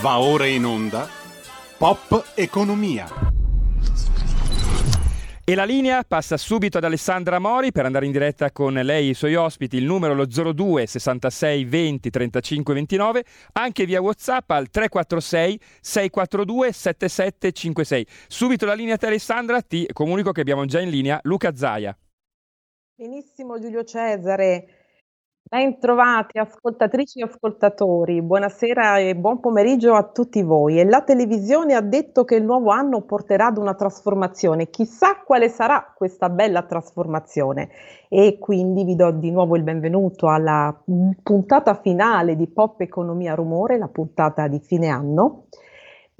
Va ora in onda Pop Economia. E la linea passa subito ad Alessandra Mori per andare in diretta con lei e i suoi ospiti, il numero lo 02 66 20 35 29, anche via WhatsApp al 346 642 7756. Subito la linea a te Alessandra, ti comunico che abbiamo già in linea Luca Zaia. Benissimo Giulio Cesare. Bentrovati ascoltatrici e ascoltatori, buonasera e buon pomeriggio a tutti voi. E la televisione ha detto che il nuovo anno porterà ad una trasformazione, chissà quale sarà questa bella trasformazione. E quindi vi do di nuovo il benvenuto alla puntata finale di Pop Economia Rumore, la puntata di fine anno.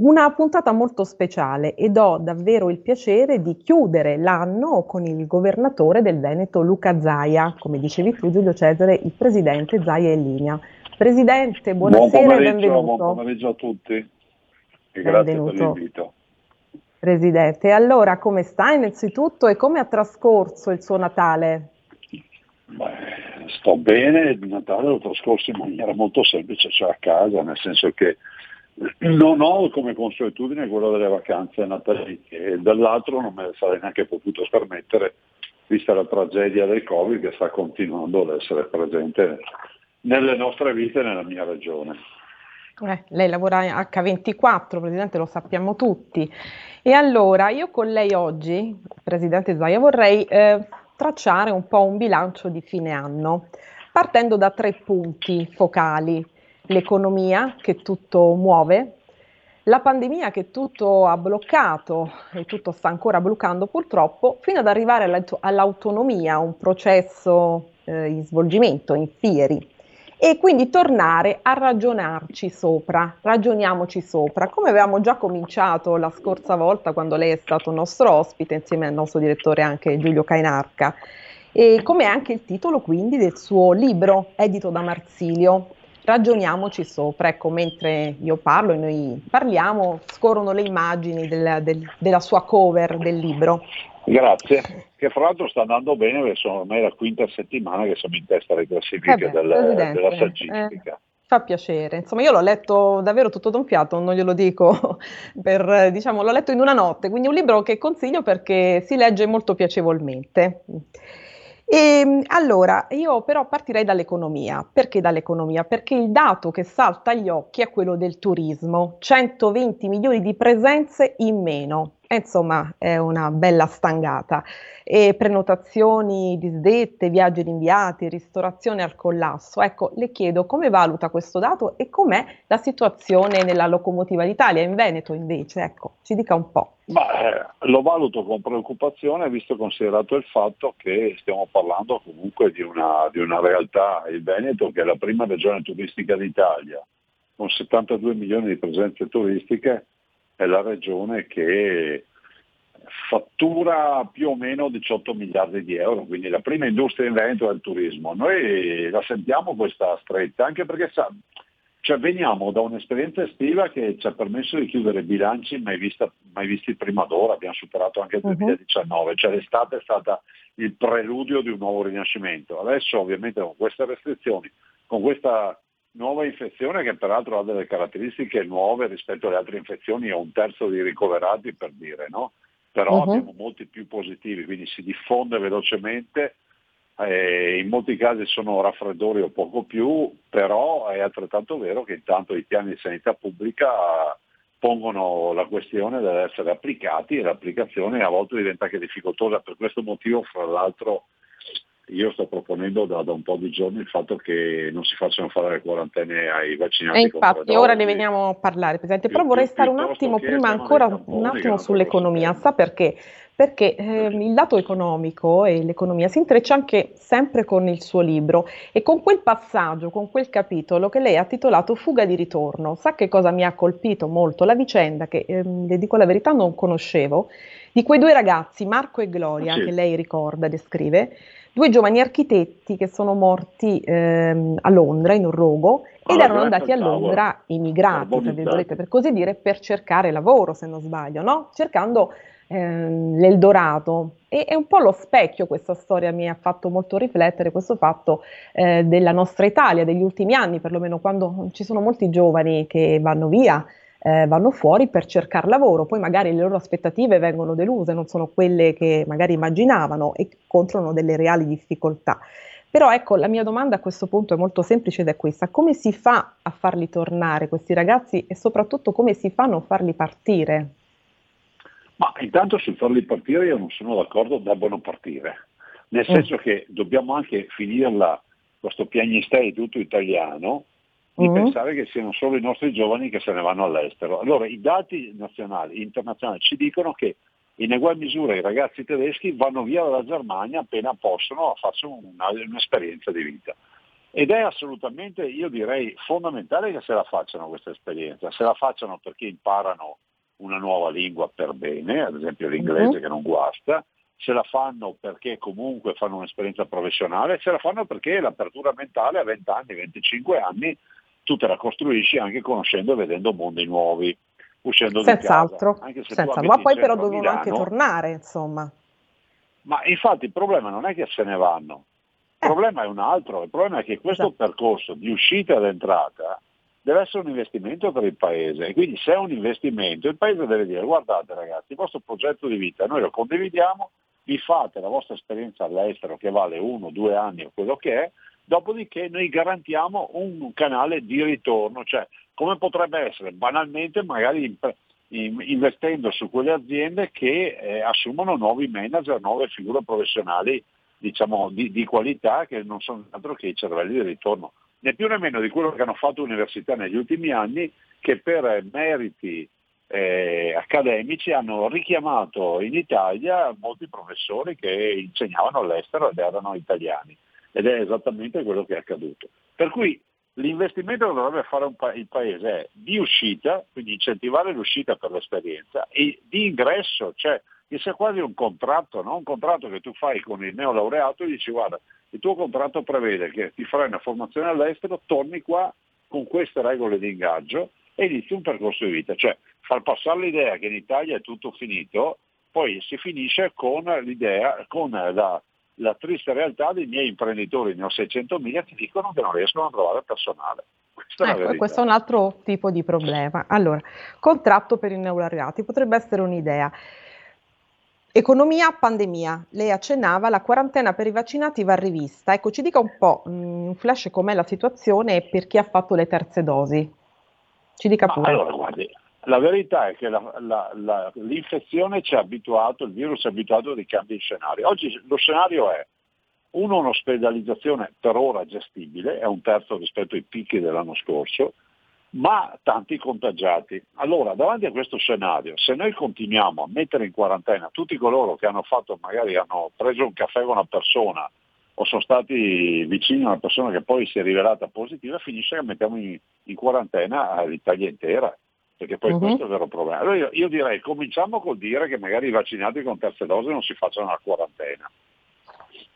Una puntata molto speciale ed ho davvero il piacere di chiudere l'anno con il governatore del Veneto Luca Zaia, come dicevi tu Giulio Cesare, il presidente Zaia in linea. Presidente, buonasera buon e benvenuto. Buon pomeriggio a tutti e grazie Benvenuto. per l'invito. Presidente, allora come sta innanzitutto e come ha trascorso il suo Natale? Beh, sto bene, il Natale l'ho trascorso in maniera molto semplice, cioè a casa, nel senso che non ho come consuetudine quello delle vacanze natalizie e dall'altro non me ne sarei neanche potuto permettere vista la tragedia del Covid che sta continuando ad essere presente nelle nostre vite e nella mia regione. Eh, lei lavora H24, Presidente, lo sappiamo tutti. E allora io con lei oggi, Presidente Zaia, vorrei eh, tracciare un po' un bilancio di fine anno, partendo da tre punti focali l'economia che tutto muove, la pandemia che tutto ha bloccato e tutto sta ancora bloccando purtroppo, fino ad arrivare all'autonomia, un processo eh, in svolgimento, in fieri. E quindi tornare a ragionarci sopra, ragioniamoci sopra, come avevamo già cominciato la scorsa volta quando lei è stato nostro ospite insieme al nostro direttore anche Giulio Cainarca. E come anche il titolo quindi del suo libro edito da Marsilio, ragioniamoci sopra. Ecco, mentre io parlo e noi parliamo, scorrono le immagini del, del, della sua cover del libro. Grazie, che fra l'altro sta andando bene perché sono ormai la quinta settimana che siamo in testa alle classifiche Eh beh, del- della saggistica. eh, fa piacere, insomma io l'ho letto davvero tutto d'un fiato, non glielo dico per, eh, diciamo, l'ho letto in una notte, quindi è un libro che consiglio perché si legge molto piacevolmente. E, allora, io però partirei dall'economia. Perché dall'economia? Perché il dato che salta agli occhi è quello del turismo, 120 milioni di presenze in meno. E, insomma, è una bella stangata. E prenotazioni disdette, viaggi rinviati, ristorazione al collasso. Ecco, le chiedo come valuta questo dato e com'è la situazione nella locomotiva d'Italia, in Veneto invece. Ecco, ci dica un po'. Ma eh, lo valuto con preoccupazione visto considerato il fatto che stiamo parlando comunque di una, di una realtà, il Veneto che è la prima regione turistica d'Italia, con 72 milioni di presenze turistiche, è la regione che fattura più o meno 18 miliardi di euro, quindi la prima industria in Veneto è il turismo. Noi la sentiamo questa stretta, anche perché sa, cioè, veniamo da un'esperienza estiva che ci ha permesso di chiudere bilanci mai, vista- mai visti prima d'ora, abbiamo superato anche il Mhm. 2019, cioè l'estate è stata il preludio di un nuovo rinascimento. Adesso ovviamente con queste restrizioni, con questa nuova infezione che peraltro ha delle caratteristiche nuove rispetto alle altre infezioni, è un terzo di ricoverati per dire, no? Però Mhm. abbiamo molti più positivi, quindi si diffonde velocemente eh, in molti casi sono raffreddori o poco più, però è altrettanto vero che intanto i piani di sanità pubblica pongono la questione deve essere applicati e l'applicazione a volte diventa anche difficoltosa. Per questo motivo, fra l'altro, io sto proponendo da, da un po' di giorni il fatto che non si facciano fare le quarantene ai vaccinati. E infatti, ora ne veniamo a parlare, Presidente, però vorrei stare un attimo prima ancora un attimo sull'economia. Sa perché? Perché ehm, il dato economico e l'economia si intreccia anche sempre con il suo libro e con quel passaggio, con quel capitolo che lei ha titolato Fuga di ritorno. Sa che cosa mi ha colpito molto? La vicenda che, ehm, le dico la verità, non conoscevo, di quei due ragazzi, Marco e Gloria, Sì. che lei ricorda, descrive, due giovani architetti che sono morti ehm, a Londra, in un rogo, ed Alla erano andati a. Londra immigrati, per così dire, per cercare lavoro, se non sbaglio, no? Cercando ehm, l'Eldorado. E è un po' lo specchio questa storia, mi ha fatto molto riflettere questo fatto eh, della nostra Italia, degli ultimi anni, perlomeno quando ci sono molti giovani che vanno via, eh, vanno fuori per cercare lavoro, poi magari le loro aspettative vengono deluse, non sono quelle che magari immaginavano e incontrano delle reali difficoltà. Però ecco, la mia domanda a questo punto è molto semplice ed è questa, come si fa a farli tornare questi ragazzi e soprattutto come si fa a non farli partire? Ma intanto sul farli partire io non sono d'accordo, debbono partire, nel mm. senso che dobbiamo anche finirla, questo piagnistei tutto italiano, di mm. pensare che siano solo i nostri giovani che se ne vanno all'estero. Allora i dati nazionali, internazionali ci dicono che in egual misura i ragazzi tedeschi vanno via dalla Germania appena possono a farsi una, un'esperienza di vita. Ed è assolutamente, io direi, fondamentale che se la facciano questa esperienza, se la facciano perché imparano una nuova lingua per bene, ad esempio l'inglese uh-huh. che non guasta, se la fanno perché comunque fanno un'esperienza professionale, se la fanno perché l'apertura mentale a 20 anni, 25 anni, tu te la costruisci anche conoscendo e vedendo mondi nuovi, uscendo Senz'altro, di casa. Senz'altro. ma poi però devono Milano, anche tornare, insomma. Ma infatti il problema non è che se ne vanno, il eh. problema è un altro, il problema è che questo esatto. percorso di uscita ed entrata deve essere un investimento per il Paese e quindi se è un investimento il Paese deve dire guardate ragazzi, il vostro progetto di vita noi lo condividiamo, vi fate la vostra esperienza all'estero che vale uno, due anni o quello che è, dopodiché noi garantiamo un canale di ritorno, cioè come potrebbe essere banalmente magari investendo su quelle aziende che eh, assumono nuovi manager, nuove figure professionali diciamo, di, di, qualità che non sono altro che i cervelli di ritorno né più né meno di quello che hanno fatto università negli ultimi anni, che per meriti eh, accademici hanno richiamato in Italia molti professori che insegnavano all'estero ed erano italiani. Ed è esattamente quello che è accaduto. Per cui l'investimento che dovrebbe fare pa- il Paese è di uscita, quindi incentivare l'uscita per l'esperienza, e di ingresso, cioè che sia quasi un contratto, no? un contratto che tu fai con il neolaureato e dici guarda, il tuo contratto prevede che ti farai una formazione all'estero, torni qua con queste regole di ingaggio e inizi un percorso di vita, cioè far passare l'idea che in Italia è tutto finito, poi si finisce con l'idea, con la, la triste realtà dei miei imprenditori, ne ho 600.000, che dicono che non riescono a trovare personale. Ecco, questo è un altro tipo di problema. Allora, contratto per i neolaureati potrebbe essere un'idea. Economia, pandemia. Lei accennava, la quarantena per i vaccinati va rivista. Ecco, ci dica un po', mm, un flash com'è la situazione per chi ha fatto le terze dosi. Ci dica pure. Allora, guardi, la verità è che la, la, la, l'infezione ci ha abituato, il virus ci ha abituato a dei cambi di scenario. Oggi lo scenario è, uno, un'ospedalizzazione per ora gestibile, è un terzo rispetto ai picchi dell'anno scorso, ma tanti contagiati. Allora, davanti a questo scenario, se noi continuiamo a mettere in quarantena tutti coloro che hanno fatto, magari hanno preso un caffè con una persona o sono stati vicini a una persona che poi si è rivelata positiva, finisce che mettiamo in, in quarantena l'Italia intera, perché poi uh-huh. questo è il vero problema. Allora io, io, direi, cominciamo col dire che magari i vaccinati con terze dose non si facciano la quarantena.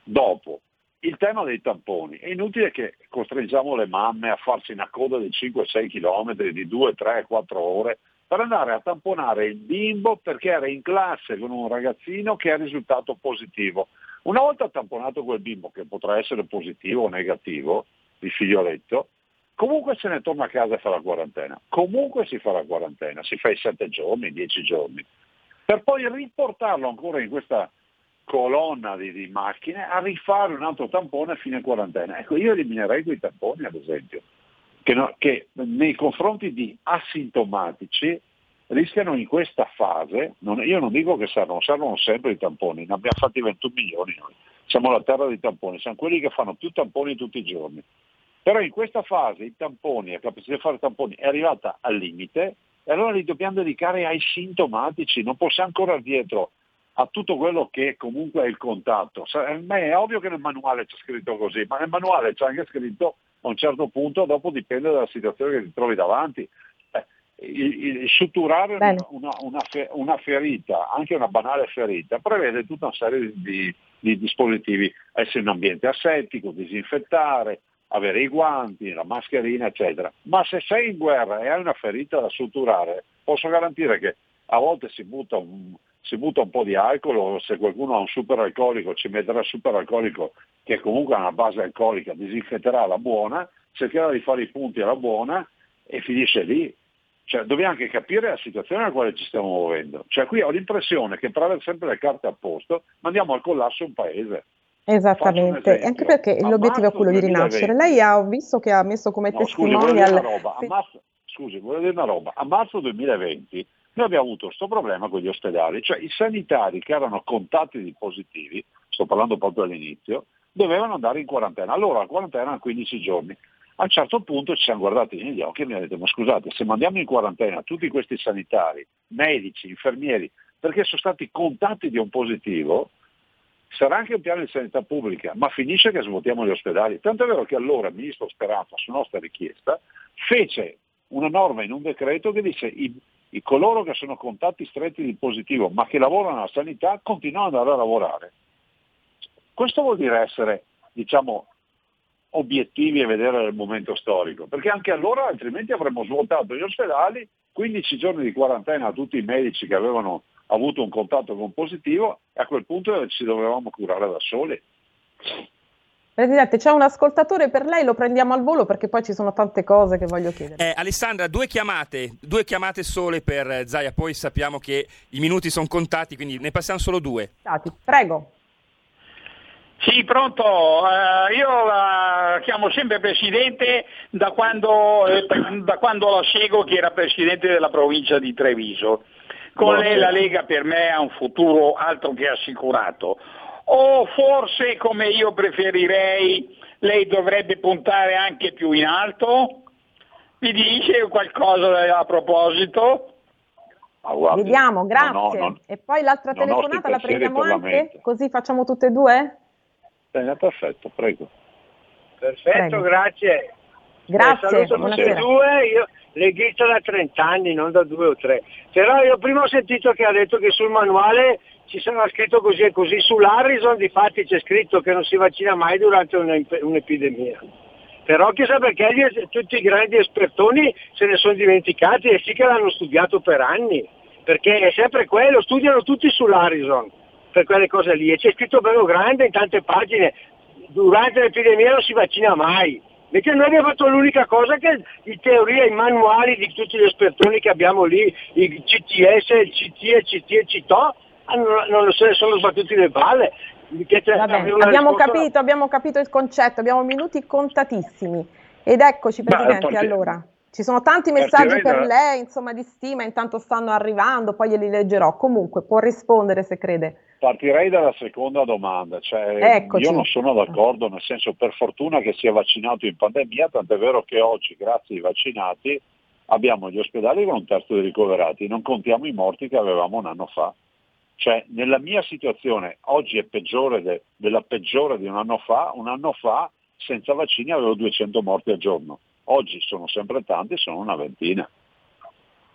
Dopo, il tema dei tamponi. È inutile che costringiamo le mamme a farsi una coda di 5-6 km di 2, 3, 4 ore per andare a tamponare il bimbo perché era in classe con un ragazzino che è risultato positivo. Una volta tamponato quel bimbo, che potrà essere positivo o negativo, il figlioletto, comunque se ne torna a casa e fa la quarantena. Comunque si fa la quarantena, si fa i 7 giorni, i 10 giorni, per poi riportarlo ancora in questa colonna di, di, macchine a rifare un altro tampone a fine quarantena. Ecco, io eliminerei quei tamponi ad esempio, che, no, che nei confronti di asintomatici rischiano in questa fase, non, io non dico che servono, servono sempre i tamponi, ne abbiamo fatti 21 milioni noi, siamo la terra dei tamponi, siamo quelli che fanno più tamponi tutti i giorni. Però in questa fase i tamponi, la capacità di fare tamponi è arrivata al limite e allora li dobbiamo dedicare ai sintomatici, non possiamo ancora dietro a tutto quello che comunque è il contatto. È ovvio che nel manuale c'è scritto così, ma nel manuale c'è anche scritto a un certo punto, dopo dipende dalla situazione che ti trovi davanti. Eh, il, il, suturare una, una, una, ferita, anche una banale ferita, prevede tutta una serie di, di, di dispositivi, essere in ambiente assettico, disinfettare, avere i guanti, la mascherina, eccetera. Ma se sei in guerra e hai una ferita da suturare, posso garantire che a volte si butta un, si butta un po' di alcol o se qualcuno ha un super alcolico ci metterà il super alcolico che comunque ha una base alcolica, disinfetterà la buona, cercherà di fare i punti alla buona e finisce lì. Cioè, dobbiamo anche capire la situazione nella quale ci stiamo muovendo. Cioè, qui ho l'impressione che per avere sempre le carte a posto mandiamo al collasso un paese. Esattamente, anche perché l'obiettivo è quello 2020, di rinascere. Lei ha visto che ha messo come no, testimonial... Scusi, marzo, scusi, volevo dire una roba. A marzo 2020 noi abbiamo avuto questo problema con gli ospedali, cioè i sanitari che erano contatti di positivi, sto parlando proprio all'inizio, dovevano andare in quarantena. Allora la quarantena erano 15 giorni. A un certo punto ci siamo guardati negli occhi e mi hanno detto ma scusate, se mandiamo in quarantena tutti questi sanitari, medici, infermieri, perché sono stati contatti di un positivo, sarà anche un piano di sanità pubblica, ma finisce che svuotiamo gli ospedali. Tanto è vero che allora il ministro Speranza, su nostra richiesta, fece una norma in un decreto che dice i, i coloro che sono contatti stretti di positivo ma che lavorano alla sanità continuano ad andare a lavorare. Questo vuol dire essere, diciamo, obiettivi e vedere il momento storico, perché anche allora altrimenti avremmo svuotato gli ospedali, 15 giorni di quarantena a tutti i medici che avevano avuto un contatto con positivo e a quel punto ci dovevamo curare da soli. Presidente, c'è un ascoltatore per lei, lo prendiamo al volo perché poi ci sono tante cose che voglio chiedere. Eh, Alessandra, due chiamate, due chiamate sole per Zaia, poi sappiamo che i minuti sono contati, quindi ne passiamo solo due. Prego. Sì, pronto. Uh, io la chiamo sempre Presidente da quando, eh, da quando la seguo che era Presidente della provincia di Treviso. Con lei la Lega per me ha un futuro altro che assicurato o forse come io preferirei lei dovrebbe puntare anche più in alto? Mi dice qualcosa a proposito? Ah, guardi, Vediamo, grazie. No, no, e poi l'altra telefonata la prendiamo anche? Così facciamo tutte e due? Bene, perfetto, prego. Perfetto, prego. grazie. Grazie, eh, saluto tutti e due, io leghista da 30 anni, non da due o tre. Però io prima ho sentito che ha detto che sul manuale ci sarà scritto così e così, sull'Harrison di fatti c'è scritto che non si vaccina mai durante un'epidemia. Però chissà perché gli, tutti i grandi espertoni se ne sono dimenticati e sì che l'hanno studiato per anni, perché è sempre quello, studiano tutti sull'Harrison per quelle cose lì e c'è scritto bello grande in tante pagine, durante l'epidemia non si vaccina mai. Invece noi abbiamo fatto l'unica cosa che in teoria i manuali di tutti gli espertoni che abbiamo lì, i CTS, il CT, il CT e il CITO, non se ne sono sbattuti le balle. abbiamo, capito, abbiamo capito il concetto, abbiamo minuti contatissimi. Ed eccoci Presidente, Beh, allora. Ci sono tanti messaggi per da... lei, insomma, di stima, intanto stanno arrivando, poi glieli leggerò. Comunque, può rispondere se crede. Partirei dalla seconda domanda, cioè, io non sono d'accordo, nel senso per fortuna che sia vaccinato in pandemia, tant'è vero che oggi, grazie ai vaccinati, abbiamo gli ospedali con un terzo di ricoverati, non contiamo i morti che avevamo un anno fa. Cioè, nella mia situazione oggi è peggiore de, della peggiore di un anno fa, un anno fa senza vaccini avevo 200 morti al giorno, oggi sono sempre tanti, sono una ventina.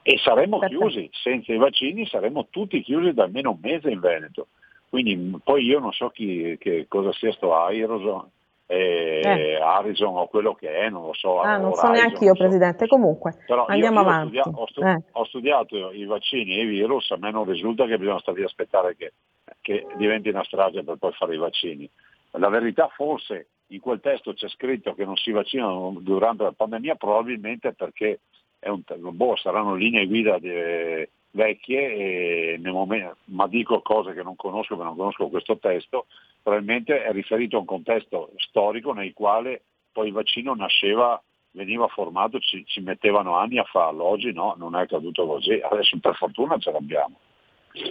E saremmo chiusi, senza i vaccini saremmo tutti chiusi da almeno un mese in Veneto. Quindi poi io non so chi, che, cosa sia sto Aeroson, eh, eh. Harrison o quello che è, non lo so. Ah, non so neanche io, so. Presidente, comunque Però andiamo io, io avanti. Ho, studia- eh. ho, studiato i vaccini e i virus, a me non risulta che bisogna stare a aspettare che, che diventi una strage per poi fare i vaccini. La verità forse in quel testo c'è scritto che non si vaccinano durante la pandemia, probabilmente perché un, boh, saranno linee guida di, vecchie, momento, ma dico cose che non conosco, perché non conosco questo testo, probabilmente è riferito a un contesto storico nel quale poi il vaccino nasceva, veniva formato, ci, ci mettevano anni a farlo, oggi no, non è accaduto così, adesso per fortuna ce l'abbiamo.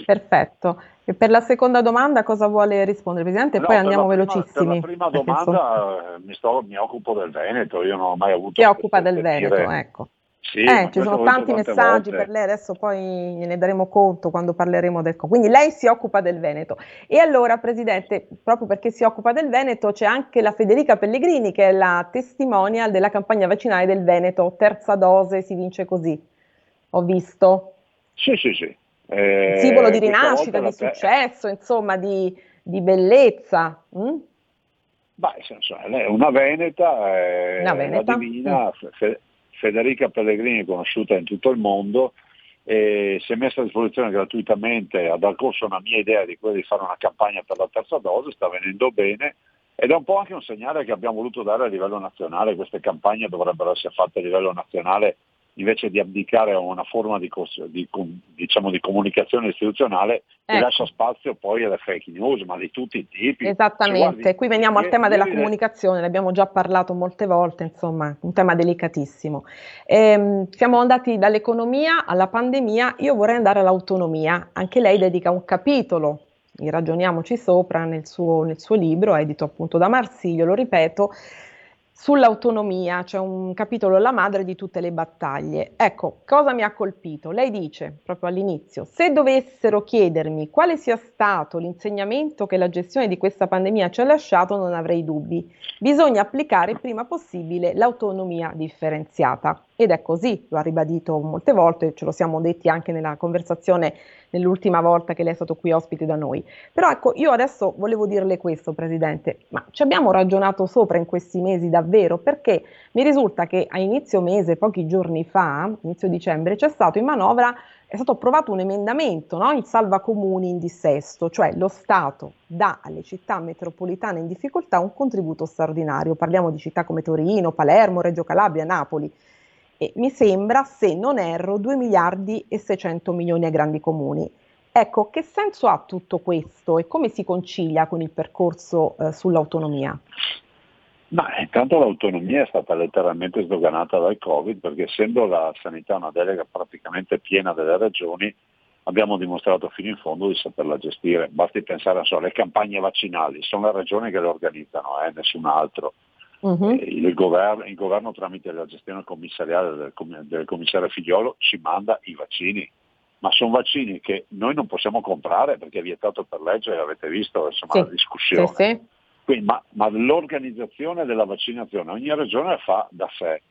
Perfetto. E per la seconda domanda cosa vuole rispondere Presidente? No, poi andiamo prima, velocissimi. Per la prima domanda eh, mi, sto, mi, occupo del Veneto, io non ho mai avuto... Si occupa del Veneto, ecco. Sì, eh, ci sono tanti messaggi volte. per lei, adesso poi ne daremo conto quando parleremo del... Quindi lei si occupa del Veneto. E allora, Presidente, proprio perché si occupa del Veneto, c'è anche la Federica Pellegrini, che è la testimonial della campagna vaccinale del Veneto. Terza dose si vince così. Ho visto. Sì, sì, sì. Eh, simbolo di rinascita, di successo, insomma, di, di bellezza. Mm? Beh, una veneta, è una veneta. divina, mm. Federica Pellegrini è conosciuta in tutto il mondo, e si è messa a disposizione gratuitamente a dar corso a una mia idea di quella di fare una campagna per la terza dose, sta venendo bene ed è un po' anche un segnale che abbiamo voluto dare a livello nazionale, queste campagne dovrebbero essere fatte a livello nazionale invece di abdicare a una forma di, di, diciamo, di comunicazione istituzionale che ecco. lascia spazio poi alle fake news, ma di tutti i tipi. Esattamente, guardi, qui veniamo al tema della comunicazione, ne abbiamo già parlato molte volte, insomma, un tema delicatissimo. Ehm, siamo andati dall'economia alla pandemia, io vorrei andare all'autonomia, anche lei dedica un capitolo ragioniamoci sopra nel suo, nel suo libro, edito appunto da Marsiglio, lo ripeto, Sull'autonomia c'è un capitolo La madre di tutte le battaglie. Ecco, cosa mi ha colpito? Lei dice proprio all'inizio, se dovessero chiedermi quale sia stato l'insegnamento che la gestione di questa pandemia ci ha lasciato, non avrei dubbi. Bisogna applicare il prima possibile l'autonomia differenziata. Ed è così, lo ha ribadito molte volte, ce lo siamo detti anche nella conversazione nell'ultima volta che lei è stato qui ospite da noi. Però ecco, io adesso volevo dirle questo, Presidente, ma ci abbiamo ragionato sopra in questi mesi davvero? Perché mi risulta che a inizio mese, pochi giorni fa, inizio dicembre, c'è stato in manovra è stato approvato un emendamento, no? il salva comuni in dissesto, cioè lo Stato dà alle città metropolitane in difficoltà un contributo straordinario. Parliamo di città come Torino, Palermo, Reggio Calabria, Napoli e mi sembra, se non erro, 2 miliardi e 600 milioni ai grandi comuni. Ecco, che senso ha tutto questo e come si concilia con il percorso eh, sull'autonomia? Ma intanto l'autonomia è stata letteralmente sdoganata dal Covid perché essendo la sanità una delega praticamente piena delle regioni abbiamo dimostrato fino in fondo di saperla gestire. Basti pensare alle campagne vaccinali, sono le regioni che le organizzano, eh, nessun altro. Uh-huh. Il, governo, il, governo, tramite la gestione commissariale del, del, commissario Figliolo ci manda i vaccini, ma sono vaccini che noi non possiamo comprare perché è vietato per legge, avete visto insomma, sì. la discussione. Sì, sì. Quindi, ma, ma, l'organizzazione della vaccinazione ogni regione fa da sé.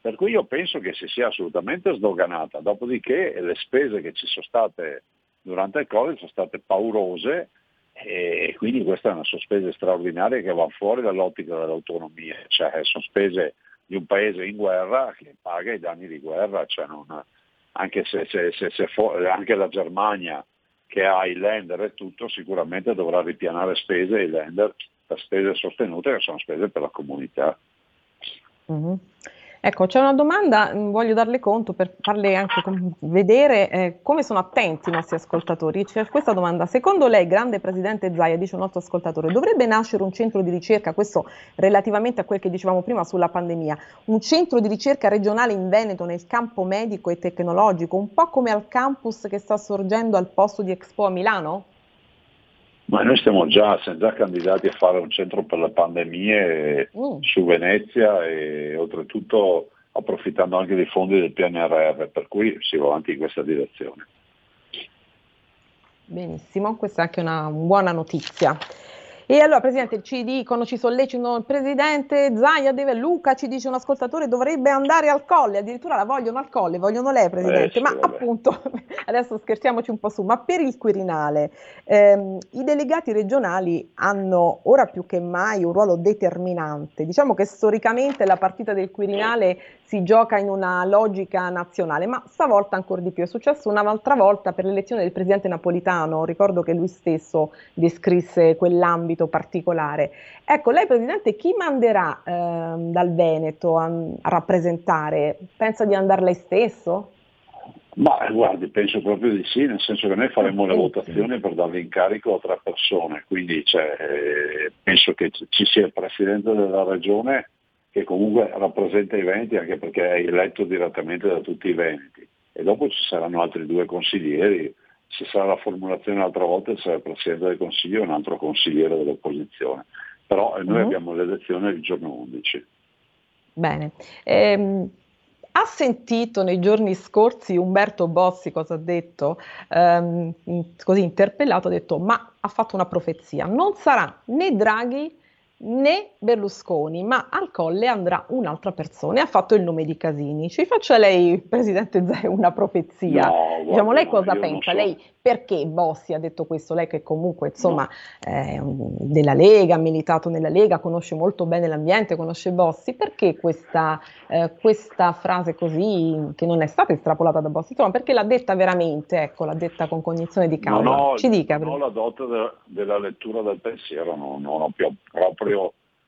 Per cui io penso che si sia assolutamente sdoganata, dopodiché le spese che ci sono state durante il Covid sono state paurose e quindi questa è una sospesa straordinaria che va fuori dall'ottica dell'autonomia, cioè sono spese di un paese in guerra che paga i danni di guerra, cioè non, anche, se, se, se, anche la Germania che ha i lender e tutto sicuramente dovrà ripianare spese ai lender per spese sostenute che sono spese per la comunità. Mm-hmm. Ecco, c'è una domanda, mm, voglio darle conto per farle anche vedere eh, come sono attenti i nostri ascoltatori. C'è questa domanda, secondo lei, grande Presidente Zaia, dice un nostro ascoltatore, dovrebbe nascere un centro di ricerca, questo relativamente a quel che dicevamo prima sulla pandemia, un centro di ricerca regionale in Veneto nel campo medico e tecnologico, un po' come al campus che sta sorgendo al posto di Expo a Milano? Ma noi siamo già, siamo già candidati a fare un centro per le pandemie mm. su Venezia e oltretutto approfittando anche dei fondi del PNRR, per cui si va avanti in questa direzione. Benissimo, questa è anche una buona notizia. E allora, Presidente, ci dicono, ci sollecitano il Presidente Zaia deve, Luca ci dice un ascoltatore dovrebbe andare al colle, addirittura la vogliono al colle, vogliono lei Presidente, eh, ma vabbè. appunto, adesso scherziamoci un po' su, ma per il Quirinale ehm, i delegati regionali hanno ora più che mai un ruolo determinante, diciamo che storicamente la partita del Quirinale si gioca in una logica nazionale, ma stavolta ancora di più. È successo un'altra volta per l'elezione del presidente napolitano, ricordo che lui stesso descrisse quell'ambito particolare. Ecco, lei Presidente chi manderà eh, dal Veneto a, a rappresentare? Pensa di andare lei stesso? Ma guardi, penso proprio di sì, nel senso che noi faremo le votazioni per darle incarico a tre persone, quindi cioè, eh, penso che ci sia il Presidente della Regione che comunque rappresenta i Veneti anche perché è eletto direttamente da tutti i Veneti e dopo ci saranno altri due consiglieri, se sarà la formulazione un'altra volta sarà il Presidente del Consiglio e un altro consigliere dell'opposizione, però noi uh-huh. abbiamo l'elezione il giorno 11. Bene. Ehm, ha sentito nei giorni scorsi Umberto Bossi cosa ha detto? Ehm, così interpellato ha detto ma ha fatto una profezia, non sarà né Draghi né Berlusconi, ma al colle andrà un'altra persona e ha fatto il nome di Casini. Ci faccia lei, Presidente Zè, una profezia. No, diciamo, lei guarda, cosa pensa? so. Lei perché Bossi ha detto questo? Lei che comunque, insomma, è un- della Lega, ha militato nella Lega, conosce molto bene l'ambiente, conosce Bossi, perché questa, eh, questa frase così, che non è stata estrapolata da Bossi, insomma, perché l'ha detta veramente, ecco, l'ha detta con cognizione di causa? Non ho, Ci dica. non ho la dote de- della lettura del pensiero, non, non ho più proprio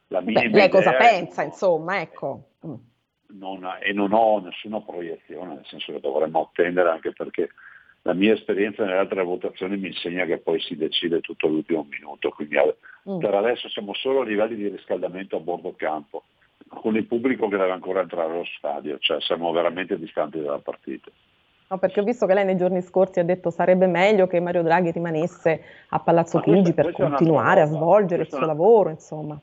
la mia Beh, lei cosa pensa, insomma, ecco. Mm. non- e non ho nessuna proiezione, nel senso che dovremmo attendere anche perché la mia esperienza nelle altre votazioni mi insegna che poi si decide tutto all'ultimo minuto, quindi Mm. per adesso siamo solo a livelli di riscaldamento a bordo campo, con il pubblico che deve ancora entrare allo stadio, cioè siamo veramente distanti dalla partita. No, perché ho visto che lei nei giorni scorsi ha detto sarebbe meglio che Mario Draghi rimanesse a Palazzo Chigi per continuare a svolgere il suo una- lavoro, insomma.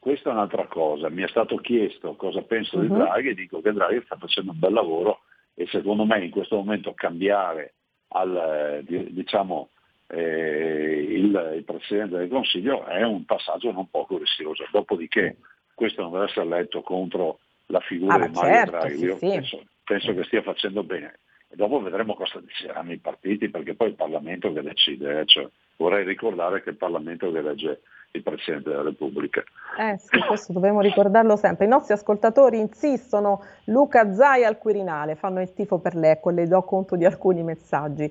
Questa è un'altra cosa, mi è stato chiesto cosa penso di Mhm. Draghi e dico che Draghi sta facendo un bel lavoro e secondo me in questo momento cambiare al, eh, di- diciamo, eh, il, il Presidente del Consiglio è un passaggio non poco rischioso. Dopodiché questo non deve essere letto contro la figura Ah, di ma Mario certo, Draghi, sì, io sì. Penso, penso che stia facendo bene. E dopo vedremo cosa decideranno i partiti, perché poi il Parlamento che decide. eh, cioè, vorrei ricordare che il Parlamento che elegge il Presidente della Repubblica. Eh sì, questo dobbiamo ricordarlo sempre. I nostri ascoltatori insistono, Luca Zai al Quirinale, fanno il tifo per l'Ecco, le do conto di alcuni messaggi.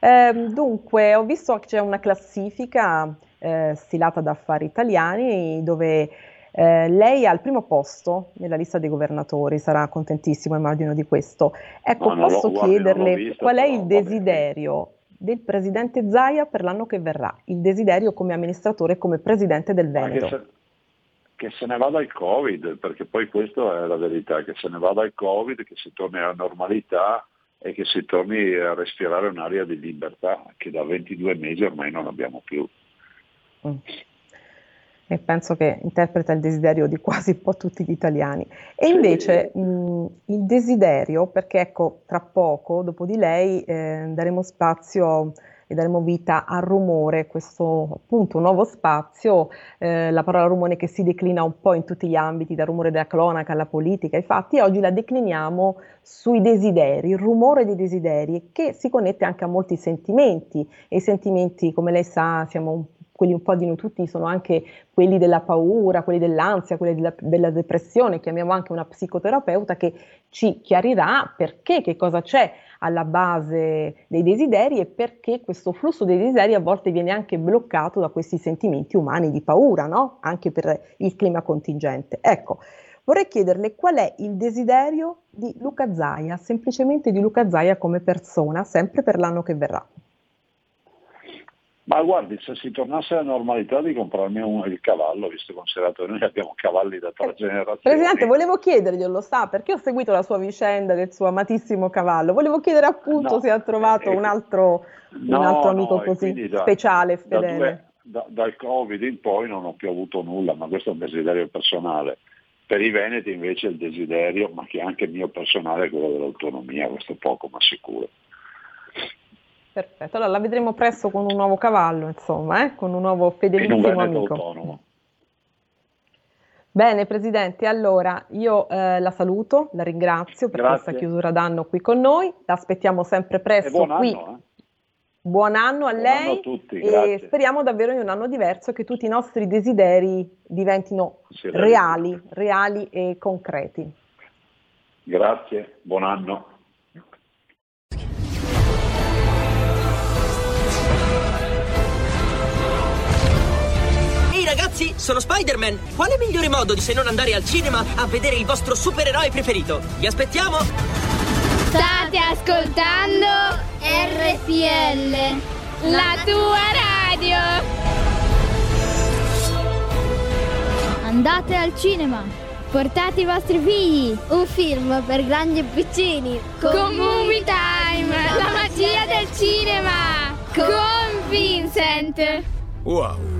Ehm, dunque, ho visto che c'è una classifica eh, stilata da Affari Italiani dove eh, lei è al primo posto nella lista dei governatori, sarà contentissimo immagino di questo. Ecco, No, posso guardi, chiederle vista, qual è il desiderio del presidente Zaia per l'anno che verrà, il desiderio come amministratore e come presidente del Ma che Veneto? se, che se ne vada il Covid, perché poi questa è la verità, che se ne vada il Covid, che si torni alla normalità e che si torni a respirare un'aria di libertà che da 22 mesi ormai non abbiamo più. Mm. E penso che interpreta il desiderio di quasi un po' tutti gli italiani. E invece mh, il desiderio, perché ecco, tra poco, dopo di lei, eh, daremo spazio e daremo vita al rumore, questo appunto nuovo spazio, eh, la parola rumore che si declina un po' in tutti gli ambiti, dal rumore della cronaca alla politica, infatti oggi la decliniamo sui desideri, il rumore dei desideri, che si connette anche a molti sentimenti, e i sentimenti, come lei sa, siamo un quelli un po' di noi tutti sono anche quelli della paura, quelli dell'ansia, quelli della, della depressione. Chiamiamo anche una psicoterapeuta che ci chiarirà perché, che cosa c'è alla base dei desideri e perché questo flusso dei desideri a volte viene anche bloccato da questi sentimenti umani di paura, no? Anche per il clima contingente. Ecco, vorrei chiederle qual è il desiderio di Luca Zaia, semplicemente di Luca Zaia come persona, sempre per l'anno che verrà. Ma guardi, se si tornasse alla normalità di comprarmi un, il cavallo, visto considerato che noi abbiamo cavalli da tre generazioni. Presidente, volevo chiederglielo, sa, perché ho seguito la sua vicenda del suo amatissimo cavallo. Volevo chiedere appunto No, se ha trovato eh, un altro, un No, altro no, amico e così da- speciale, da fedele. due- da- dal Covid in poi non ho più avuto nulla, ma questo è un desiderio personale. Per i Veneti invece il desiderio, ma che è anche mio personale, è quello dell'autonomia, questo poco ma sicuro. Perfetto, allora la vedremo presto con un nuovo cavallo, insomma, eh, con un nuovo fedelissimo amico. autonomo. Bene, Presidente, allora io eh, la saluto, la ringrazio per Grazie. questa chiusura d'anno qui con noi, la aspettiamo sempre presto buon qui. anno, eh. Buon anno a Buon lei anno a tutti, e grazie. speriamo davvero in un anno diverso che tutti i nostri desideri diventino reali, reali e concreti. Grazie, buon anno. Ragazzi, sono Spider-Man! Quale migliore modo di se non andare al cinema a vedere il vostro supereroe preferito? Vi aspettiamo! State ascoltando RPL, la tua radio. Andate al cinema. Portate i vostri figli. Un film per grandi e piccini. Con Movie Time, la magia del cinema. Con Vincent. Wow.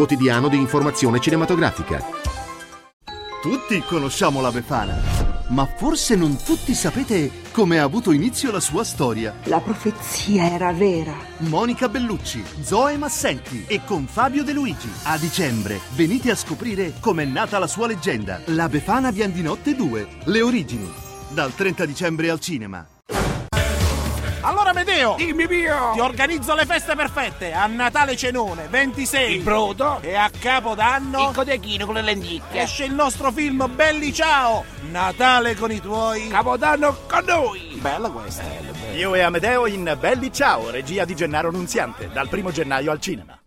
quotidiano di informazione cinematografica. Tutti conosciamo la Befana ma forse non tutti sapete come ha avuto inizio la sua storia. La profezia era vera. Monica Bellucci, Zoe Massenti e con Fabio De Luigi. A dicembre venite a scoprire com'è nata la sua leggenda. La Befana Biandinotte 2, le origini. Dal 30 dicembre al cinema. Allora Medeo, dimmi mio, ti organizzo le feste perfette. A Natale cenone, 26. Il brodo. E a Capodanno. Il codechino con le lenticchie. Esce il nostro film Belli Ciao. Natale con i tuoi. Capodanno con noi. Bella questa. Bello, bello. Io e Amedeo in Belli Ciao, regia di Gennaro Nunziante, dal primo gennaio al cinema.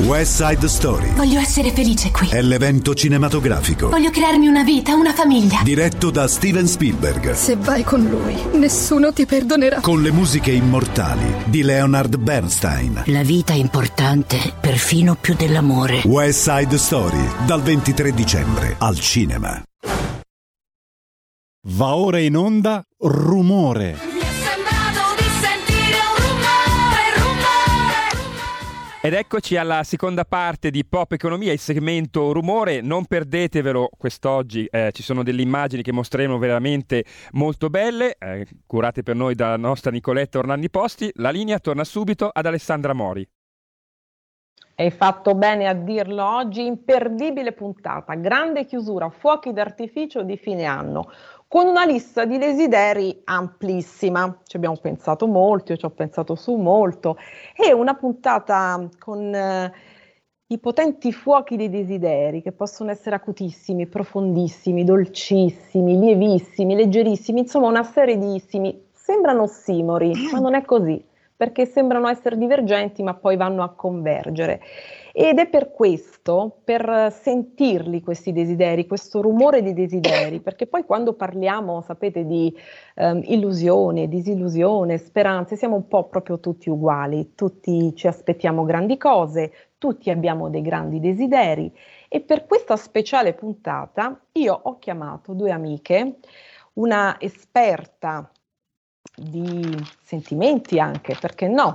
West Side Story. Voglio essere felice qui. È l'evento cinematografico. Voglio crearmi una vita, una famiglia. Diretto da Steven Spielberg. Se vai con lui, nessuno ti perdonerà. Con le musiche immortali di Leonard Bernstein. La vita è importante, perfino più dell'amore. West Side Story, dal 23 dicembre al cinema. Va ora in onda Rumore. Ed eccoci alla seconda parte di Pop Economia, il segmento rumore. Non perdetevelo quest'oggi, eh, ci sono delle immagini che mostreremo veramente molto belle, eh, curate per noi dalla nostra Nicoletta Orlandi Posti. La linea torna subito ad Alessandra Mori. Hai fatto bene a dirlo oggi, imperdibile puntata, grande chiusura, fuochi d'artificio di fine anno con una lista di desideri amplissima. Ci abbiamo pensato molto, io ci ho pensato su molto, e una puntata con eh, i potenti fuochi dei desideri che possono essere acutissimi, profondissimi, dolcissimi, lievissimi, leggerissimi, insomma una serie di simi. Sembrano ossimori, ma non è così, perché sembrano essere divergenti, ma poi vanno a convergere. Ed è per questo, per sentirli questi desideri, questo rumore di desideri, perché poi quando parliamo, sapete, di um, illusione, disillusione, speranze, siamo un po' proprio tutti uguali, tutti ci aspettiamo grandi cose, tutti abbiamo dei grandi desideri. E per questa speciale puntata io ho chiamato due amiche, una esperta di sentimenti anche, perché no,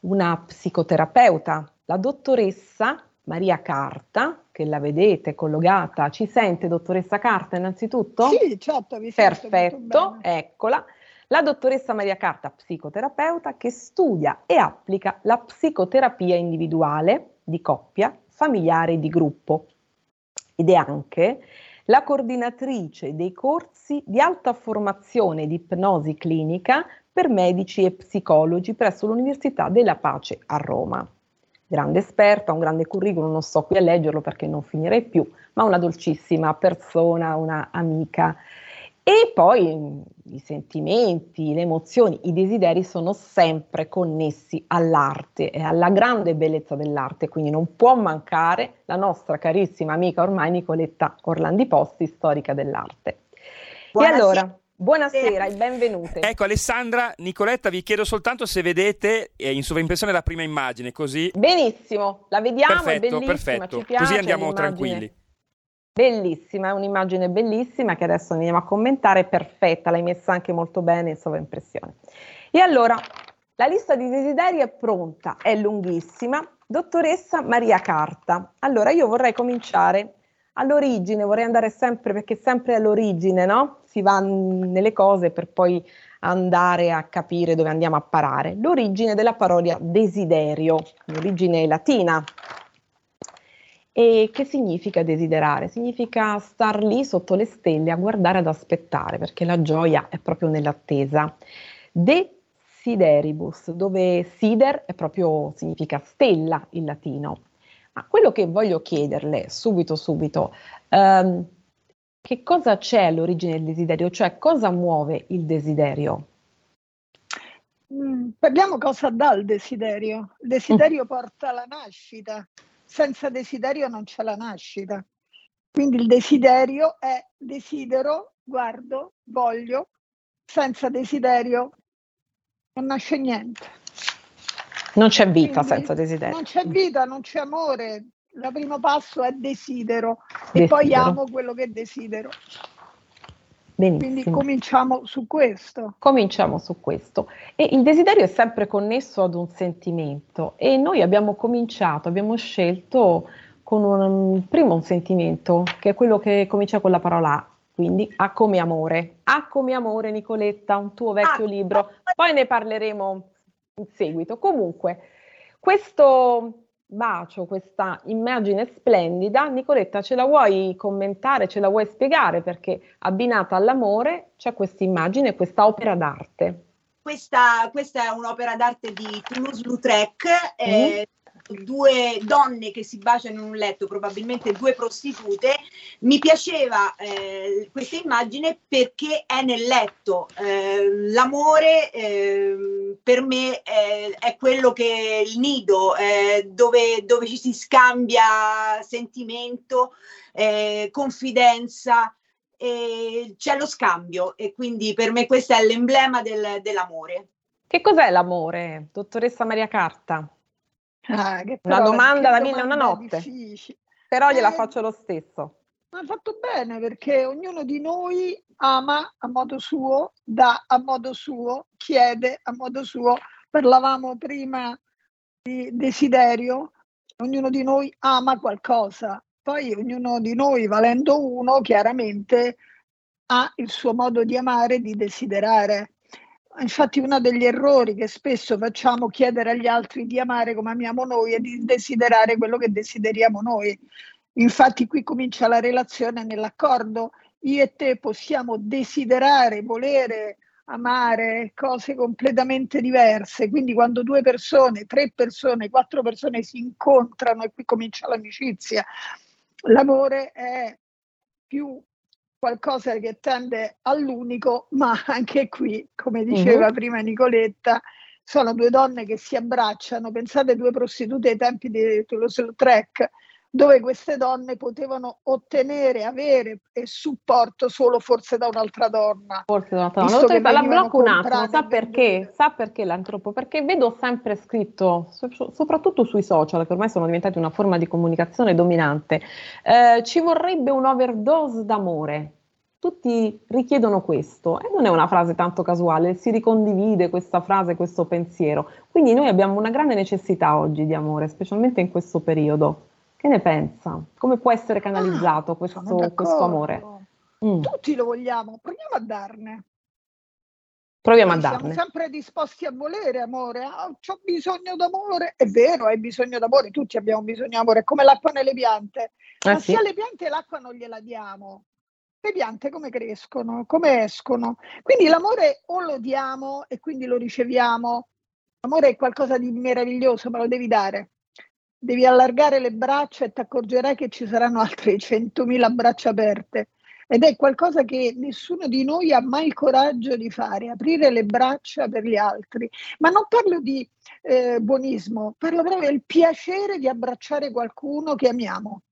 una psicoterapeuta la dottoressa Maria Carta, che la vedete collocata, ci sente dottoressa Carta innanzitutto? Sì, certo, vi Perfetto, eccola. La dottoressa Maria Carta, psicoterapeuta, che studia e applica la psicoterapia individuale, di coppia, familiare e di gruppo. Ed è anche la coordinatrice dei corsi di alta formazione di ipnosi clinica per medici e psicologi presso l'Università della Pace a Roma grande esperta, un grande curriculum, non sto qui a leggerlo perché non finirei più, ma una dolcissima persona, una amica. E poi mm, i sentimenti, le emozioni, i desideri sono sempre connessi all'arte e alla grande bellezza dell'arte, quindi non può mancare la nostra carissima amica ormai Nicoletta Orlandi Posti, storica dell'arte. Buonasera. E allora, Buonasera e benvenute. Ecco Alessandra, Nicoletta, vi chiedo soltanto se vedete eh, in sovraimpressione la prima immagine, così. Benissimo, la vediamo, perfetto, è bellissima, perfetto. Piace, così andiamo tranquilli. Bellissima, è un'immagine bellissima che adesso andiamo a commentare, perfetta, l'hai messa anche molto bene in sovraimpressione. E allora, la lista di desideri è pronta, è lunghissima. Dottoressa Maria Carta. Allora, io vorrei cominciare all'origine, vorrei andare sempre, perché sempre all'origine, no? Si va nelle cose per poi andare a capire dove andiamo a parare. L'origine della parola desiderio, l'origine latina. E che significa desiderare? Significa star lì sotto le stelle a guardare, ad aspettare, perché la gioia è proprio nell'attesa. Desideribus, dove sider è proprio significa stella in latino ma quello che voglio chiederle subito, subito, um, che cosa c'è all'origine del desiderio? Cioè cosa muove il desiderio? Mm, parliamo cosa dà il desiderio. Il desiderio mm. porta alla nascita. Senza desiderio non c'è la nascita. Quindi il desiderio è desidero, guardo, voglio. Senza desiderio non nasce niente. Non c'è vita Quindi senza desiderio. Non c'è vita, non c'è amore. Il primo passo è desidero e poi Desidero. amo quello che desidero. Benissimo. Quindi cominciamo su questo. Cominciamo su questo. E il desiderio è sempre connesso ad un sentimento e noi abbiamo cominciato, abbiamo scelto con un primo un sentimento che è quello che comincia con la parola A, quindi A come amore. A come amore, Nicoletta, un tuo vecchio libro. Poi ne parleremo in seguito. Comunque, questo bacio, questa immagine splendida, Nicoletta, ce la vuoi commentare, ce la vuoi spiegare? Perché abbinata all'amore c'è questa immagine, questa opera d'arte. Questa, questa è un'opera d'arte di Toulouse-Lautrec, eh, due donne che si baciano in un letto, probabilmente due prostitute. Mi piaceva eh, questa immagine perché è nel letto. Eh, l'amore eh, per me è, è quello che è il nido, eh, dove, dove ci si scambia sentimento, eh, confidenza. E c'è lo scambio e quindi per me questo è l'emblema del- dell'amore. Che cos'è l'amore, dottoressa Maria Carta? Ah, Una domanda da mille e una notte. difficile. Però gliela Eh, faccio lo stesso. Ma ha fatto bene perché ognuno di noi ama a modo suo, dà a modo suo, chiede a modo suo. Parlavamo prima di desiderio, ognuno di noi ama qualcosa, poi ognuno di noi, valendo uno, chiaramente ha il suo modo di amare e di desiderare. Infatti uno degli errori che spesso facciamo è chiedere agli altri di amare come amiamo noi e di desiderare quello che desideriamo noi. Infatti qui comincia la relazione nell'accordo. Io e te possiamo desiderare, volere, amare cose completamente diverse. Quindi quando due persone, tre persone, quattro persone si incontrano e qui comincia l'amicizia, l'amore è più qualcosa che tende all'unico, ma anche qui, come diceva Mhm. prima Nicoletta, sono due donne che si abbracciano. Pensate due prostitute ai tempi di Toulouse-Lautrec, dove queste donne potevano ottenere, avere e supporto solo forse da un'altra donna. Forse da un'altra donna. Dottoressa, la blocco un attimo, sa perché? Sa perché l'antropo? Perché vedo sempre scritto, so- soprattutto sui social, che ormai sono diventati una forma di comunicazione dominante, eh, ci vorrebbe un overdose d'amore. Tutti richiedono questo e non è una frase tanto casuale, si ricondivide questa frase, questo pensiero. Quindi noi abbiamo una grande necessità oggi di amore, specialmente in questo periodo. Che ne pensa? Come può essere canalizzato questo, Sono d'accordo. questo amore? Mm. Tutti lo vogliamo, proviamo a darne. Proviamo a Noi Siamo darne. sempre disposti a volere amore. Ah, ho bisogno d'amore. È vero, hai bisogno d'amore, tutti abbiamo bisogno d'amore, è come l'acqua nelle piante. Eh Ma sì. se alle piante l'acqua non gliela diamo, le piante come crescono, come escono? Quindi l'amore o lo diamo e quindi lo riceviamo. L'amore è qualcosa di meraviglioso, ma lo devi dare. Devi allargare le braccia e ti accorgerai che ci saranno altre 100.000 braccia aperte. Ed è qualcosa che nessuno di noi ha mai il coraggio di fare, aprire le braccia per gli altri. Ma non parlo di eh, buonismo, parlo proprio del piacere di abbracciare qualcuno che amiamo.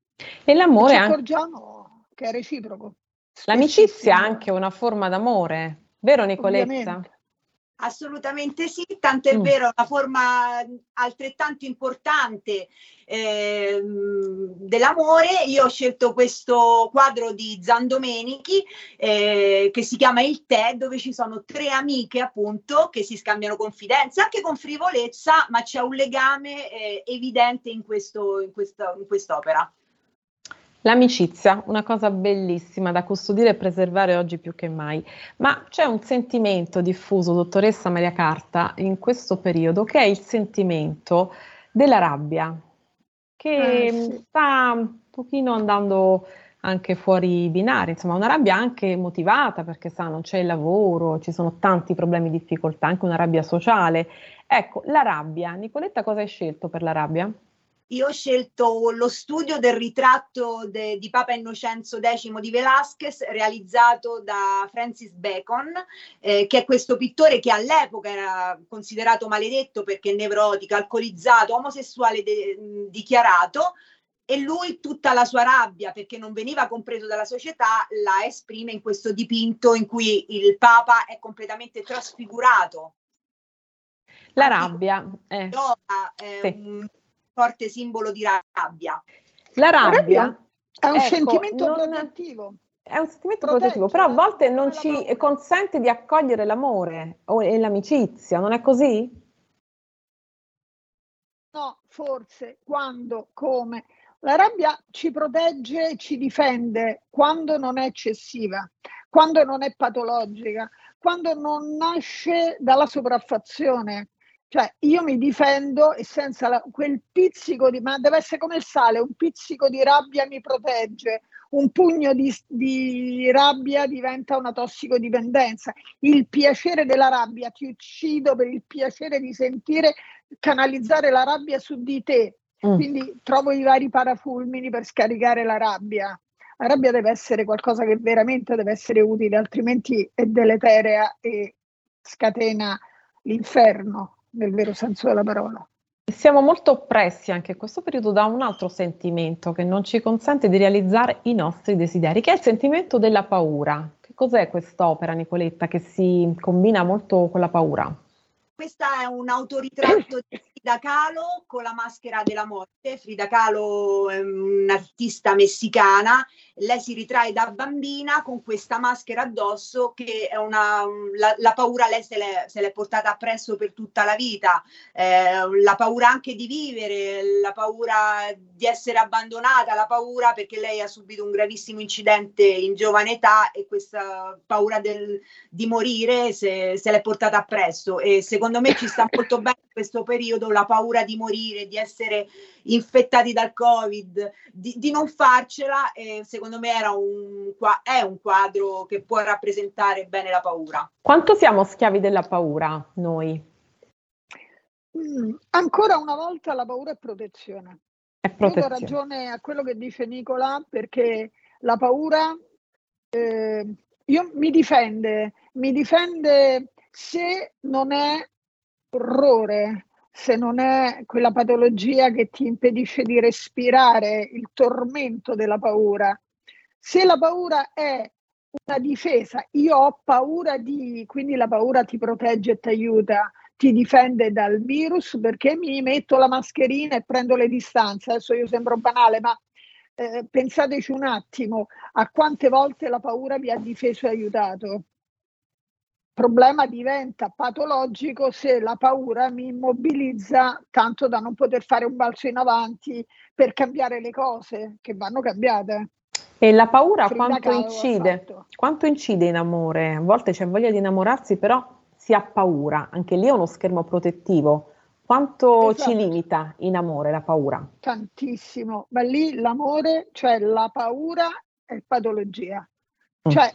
E l'amore ci è anche- accorgiamo che è reciproco. L'amicizia è anche una forma d'amore, vero Nicoletta? Ovviamente. Assolutamente sì, tanto è Mm. vero, una forma altrettanto importante ehm, dell'amore. Io ho scelto questo quadro di Zandomenichi eh, che si chiama Il tè, dove ci sono tre amiche appunto che si scambiano confidenze, anche con frivolezza, ma c'è un legame eh, evidente in, questo, in, questa, in quest'opera. L'amicizia, una cosa bellissima da custodire e preservare oggi più che mai. Ma c'è un sentimento diffuso, dottoressa Maria Carta, in questo periodo, che è il sentimento della rabbia, che Eh, sì. sta un pochino andando anche fuori binari, insomma, una rabbia anche motivata perché sa, non c'è il lavoro, ci sono tanti problemi difficoltà, anche una rabbia sociale. Ecco, la rabbia. Nicoletta, cosa hai scelto per la rabbia? Io ho scelto lo studio del ritratto de- di Papa Innocenzo X di Velázquez realizzato da Francis Bacon, eh, che è questo pittore che all'epoca era considerato maledetto perché nevrotico, alcolizzato, omosessuale de- dichiarato. E lui tutta la sua rabbia, perché non veniva compreso dalla società, la esprime in questo dipinto in cui il Papa è completamente trasfigurato. La rabbia. Eh. Yoga è Sì. un forte simbolo di rabbia. La rabbia è un ecco, sentimento non- protettivo. È un sentimento Protegge, protettivo, però a volte non ci paura. consente di accogliere l'amore o- e l'amicizia, non è così? No, forse, quando, come. La rabbia ci protegge e ci difende quando non è eccessiva, quando non è patologica, quando non nasce dalla sopraffazione. Cioè, io mi difendo e senza la- quel pizzico di, ma deve essere come il sale, un pizzico di rabbia mi protegge, un pugno di, di rabbia diventa una tossicodipendenza. Il piacere della rabbia, ti uccido per il piacere di sentire canalizzare la rabbia su di te. Mm. Quindi trovo i vari parafulmini per scaricare la rabbia. La rabbia deve essere qualcosa che veramente deve essere utile, altrimenti è deleterea e scatena l'inferno nel vero senso della parola. Siamo molto oppressi anche in questo periodo da un altro sentimento che non ci consente di realizzare i nostri desideri, che è il sentimento della paura. Che cos'è quest'opera, Nicoletta, che si combina molto con la paura? Questa è un autoritratto di Frida Kahlo con la maschera della morte. Frida Kahlo è un'artista messicana, lei si ritrae da bambina con questa maschera addosso che una, la, la paura lei se l'è, se l'è portata appresso per tutta la vita, eh, la paura anche di vivere, la paura di essere abbandonata, la paura perché lei ha subito un gravissimo incidente in giovane età e questa paura del, di morire se, se l'è portata appresso. E secondo me ci sta molto bene questo periodo la paura di morire, di essere infettati dal covid, di, di non farcela e secondo me era un, qua- è un quadro che può rappresentare bene la paura. Quanto siamo schiavi della paura noi? Mm, ancora una volta la paura è protezione. È Io do protezione. ragione a quello che dice Nicola perché la paura eh, io, mi difende, mi difende se non è orrore, se non è quella patologia che ti impedisce di respirare il tormento della paura. Se la paura è una difesa, io ho paura di, quindi la paura ti protegge e ti aiuta, ti difende dal virus perché mi metto la mascherina e prendo le distanze. Adesso io sembro banale, ma eh, pensateci un attimo a quante volte la paura vi ha difeso e aiutato. Problema diventa patologico se la paura mi immobilizza tanto da non poter fare un balzo in avanti per cambiare le cose che vanno cambiate. E la paura Frida quanto incide? Quanto incide in amore? A volte c'è voglia di innamorarsi, però si ha paura. Anche lì è uno schermo protettivo. Quanto ci Esatto. limita in amore la paura? tantissimo, ma lì l'amore, cioè la paura è patologia. Mm. Cioè,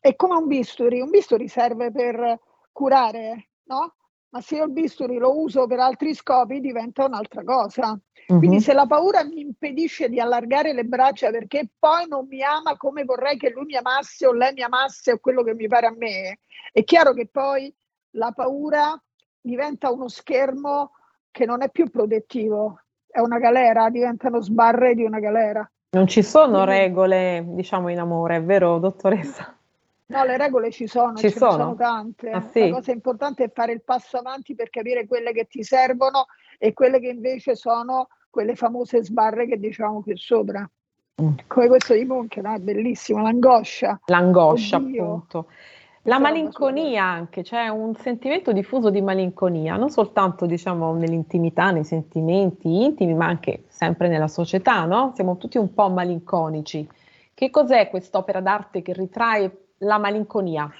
è come un bisturi, un bisturi serve per curare, no? Ma se io il bisturi lo uso per altri scopi diventa un'altra cosa. Quindi Mhm. se la paura mi impedisce di allargare le braccia perché poi non mi ama come vorrei che lui mi amasse o lei mi amasse o quello che mi pare a me, è chiaro che poi la paura diventa uno schermo che non è più protettivo, è una galera, diventano sbarre di una galera. Non ci sono regole, diciamo, in amore, è vero, dottoressa? No, le regole ci sono, Ci ce sono? sono tante. Ah, sì? La cosa importante è fare il passo avanti per capire quelle che ti servono e quelle che invece sono quelle famose sbarre che diciamo qui sopra. Mm. Come questo di Monche, no? Bellissimo, l'angoscia. L'angoscia, Oddio. appunto. La malinconia anche, c'è un sentimento diffuso di malinconia, non soltanto diciamo nell'intimità, nei sentimenti intimi, ma anche sempre nella società, no? Siamo tutti un po' malinconici. Che cos'è quest'opera d'arte che ritrae la malinconia?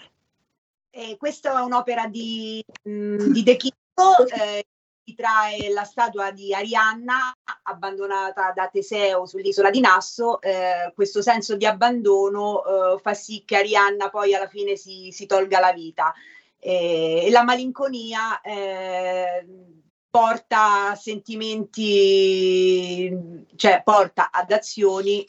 E questa è un'opera di, mh, di De Chirico, eh, trae la statua di Arianna abbandonata da Teseo sull'isola di Nasso. Eh, questo senso di abbandono eh, fa sì che Arianna poi alla fine si, si tolga la vita. E, e la malinconia eh, porta a sentimenti, cioè porta ad azioni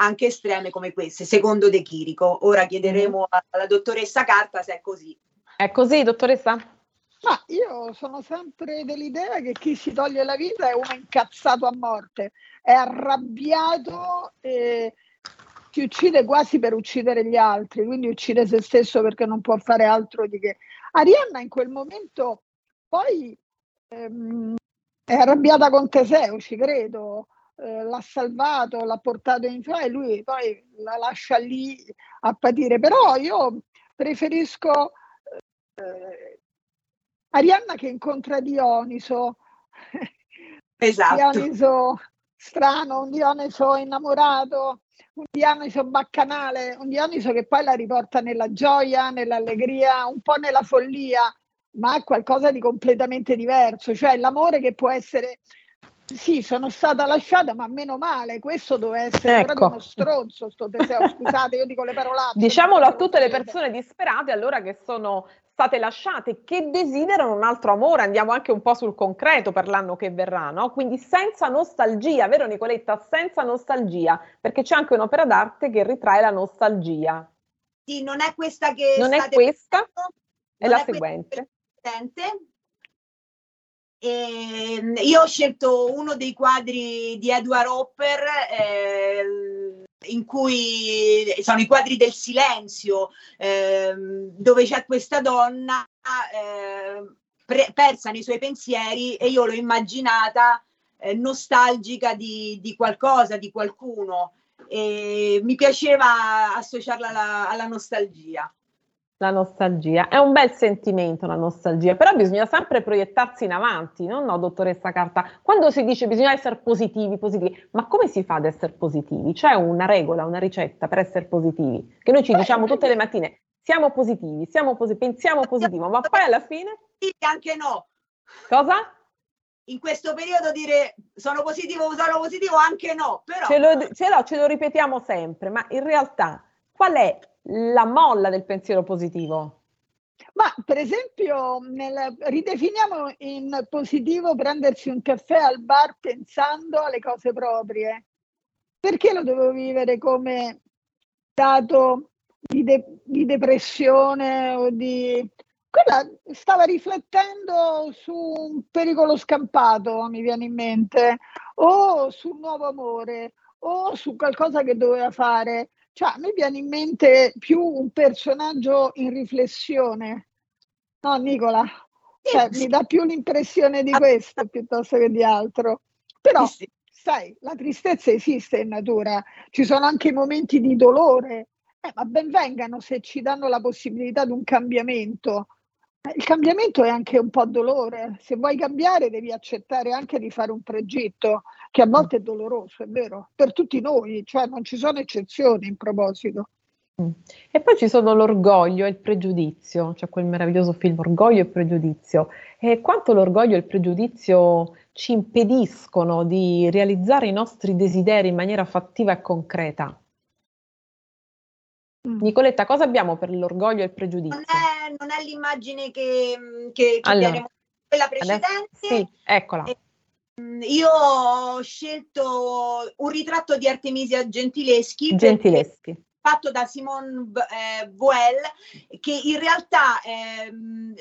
anche estreme come queste, secondo De Chirico. Ora chiederemo alla dottoressa Carta se è così. È così, dottoressa? Ma io sono sempre dell'idea che chi si toglie la vita è uno incazzato a morte, è arrabbiato e si uccide quasi per uccidere gli altri, quindi uccide se stesso perché non può fare altro di che. Arianna in quel momento poi ehm, è arrabbiata con Teseo, ci credo, eh, l'ha salvato, l'ha portato in e lui poi la lascia lì a patire. Però io preferisco eh, Arianna che incontra Dioniso. Esatto. Dioniso strano, un Dioniso innamorato, un Dioniso baccanale, un Dioniso che poi la riporta nella gioia, nell'allegria, un po' nella follia, ma è qualcosa di completamente diverso, cioè l'amore che può essere sì, sono stata lasciata, ma meno male, questo doveva essere Ecco. proprio uno stronzo, sto Teseo, scusate, io dico le parolacce. Diciamolo a tutte le persone disperate allora che sono state lasciate, che desiderano un altro amore, andiamo anche un po' sul concreto per l'anno che verrà, no? Quindi senza nostalgia, vero Nicoletta? Senza nostalgia, perché c'è anche un'opera d'arte che ritrae la nostalgia. Sì, non è questa che Non è questa, è la questa seguente. E, io ho scelto uno dei quadri di Edward Hopper eh, in cui sono i quadri del silenzio ehm, dove c'è questa donna eh, pre- persa nei suoi pensieri e io l'ho immaginata eh, nostalgica di, di qualcosa, di qualcuno e mi piaceva associarla alla, alla nostalgia. La nostalgia è un bel sentimento, la nostalgia, però bisogna sempre proiettarsi in avanti, no? No, dottoressa Carta, quando si dice bisogna essere positivi, positivi, ma come si fa ad essere positivi? C'è una regola, una ricetta per essere positivi, che noi ci diciamo tutte le mattine, siamo positivi, siamo posi- pensiamo positivo, ma poi alla fine Sì, anche no. cosa? In questo periodo dire sono positivo, sono positivo, anche no, però Ce lo, ce lo- ce lo ripetiamo sempre, ma in realtà qual è la molla del pensiero positivo? Ma per esempio, nel- ridefiniamo in positivo prendersi un caffè al bar pensando alle cose proprie. Perché lo devo vivere come dato di, de- di depressione o di... Quella stava riflettendo su un pericolo scampato, mi viene in mente, o sul nuovo amore, o su qualcosa che doveva fare. Cioè, mi viene in mente più un personaggio in riflessione. No, Nicola, cioè, mi dà più l'impressione di questo piuttosto che di altro. Però, sai, la tristezza esiste in natura, ci sono anche momenti di dolore, eh, ma ben vengano se ci danno la possibilità di un cambiamento. Eh, Il cambiamento è anche un po' dolore. Se vuoi cambiare, devi accettare anche di fare un pregitto, che a volte è doloroso, è vero, per tutti noi, cioè non ci sono eccezioni in proposito. E poi ci sono l'orgoglio e il pregiudizio, c'è quel meraviglioso film Orgoglio e Pregiudizio. E quanto l'orgoglio e il pregiudizio ci impediscono di realizzare i nostri desideri in maniera fattiva e concreta. Nicoletta, cosa abbiamo per l'orgoglio e il pregiudizio? non è, non è l'immagine che, che, che Allora, viene quella Adesso- precedente. sì, eccola. Mm, Io ho scelto un ritratto di Artemisia Gentileschi perché- Gentileschi. fatto da Simone eh, Boel che in realtà ehm,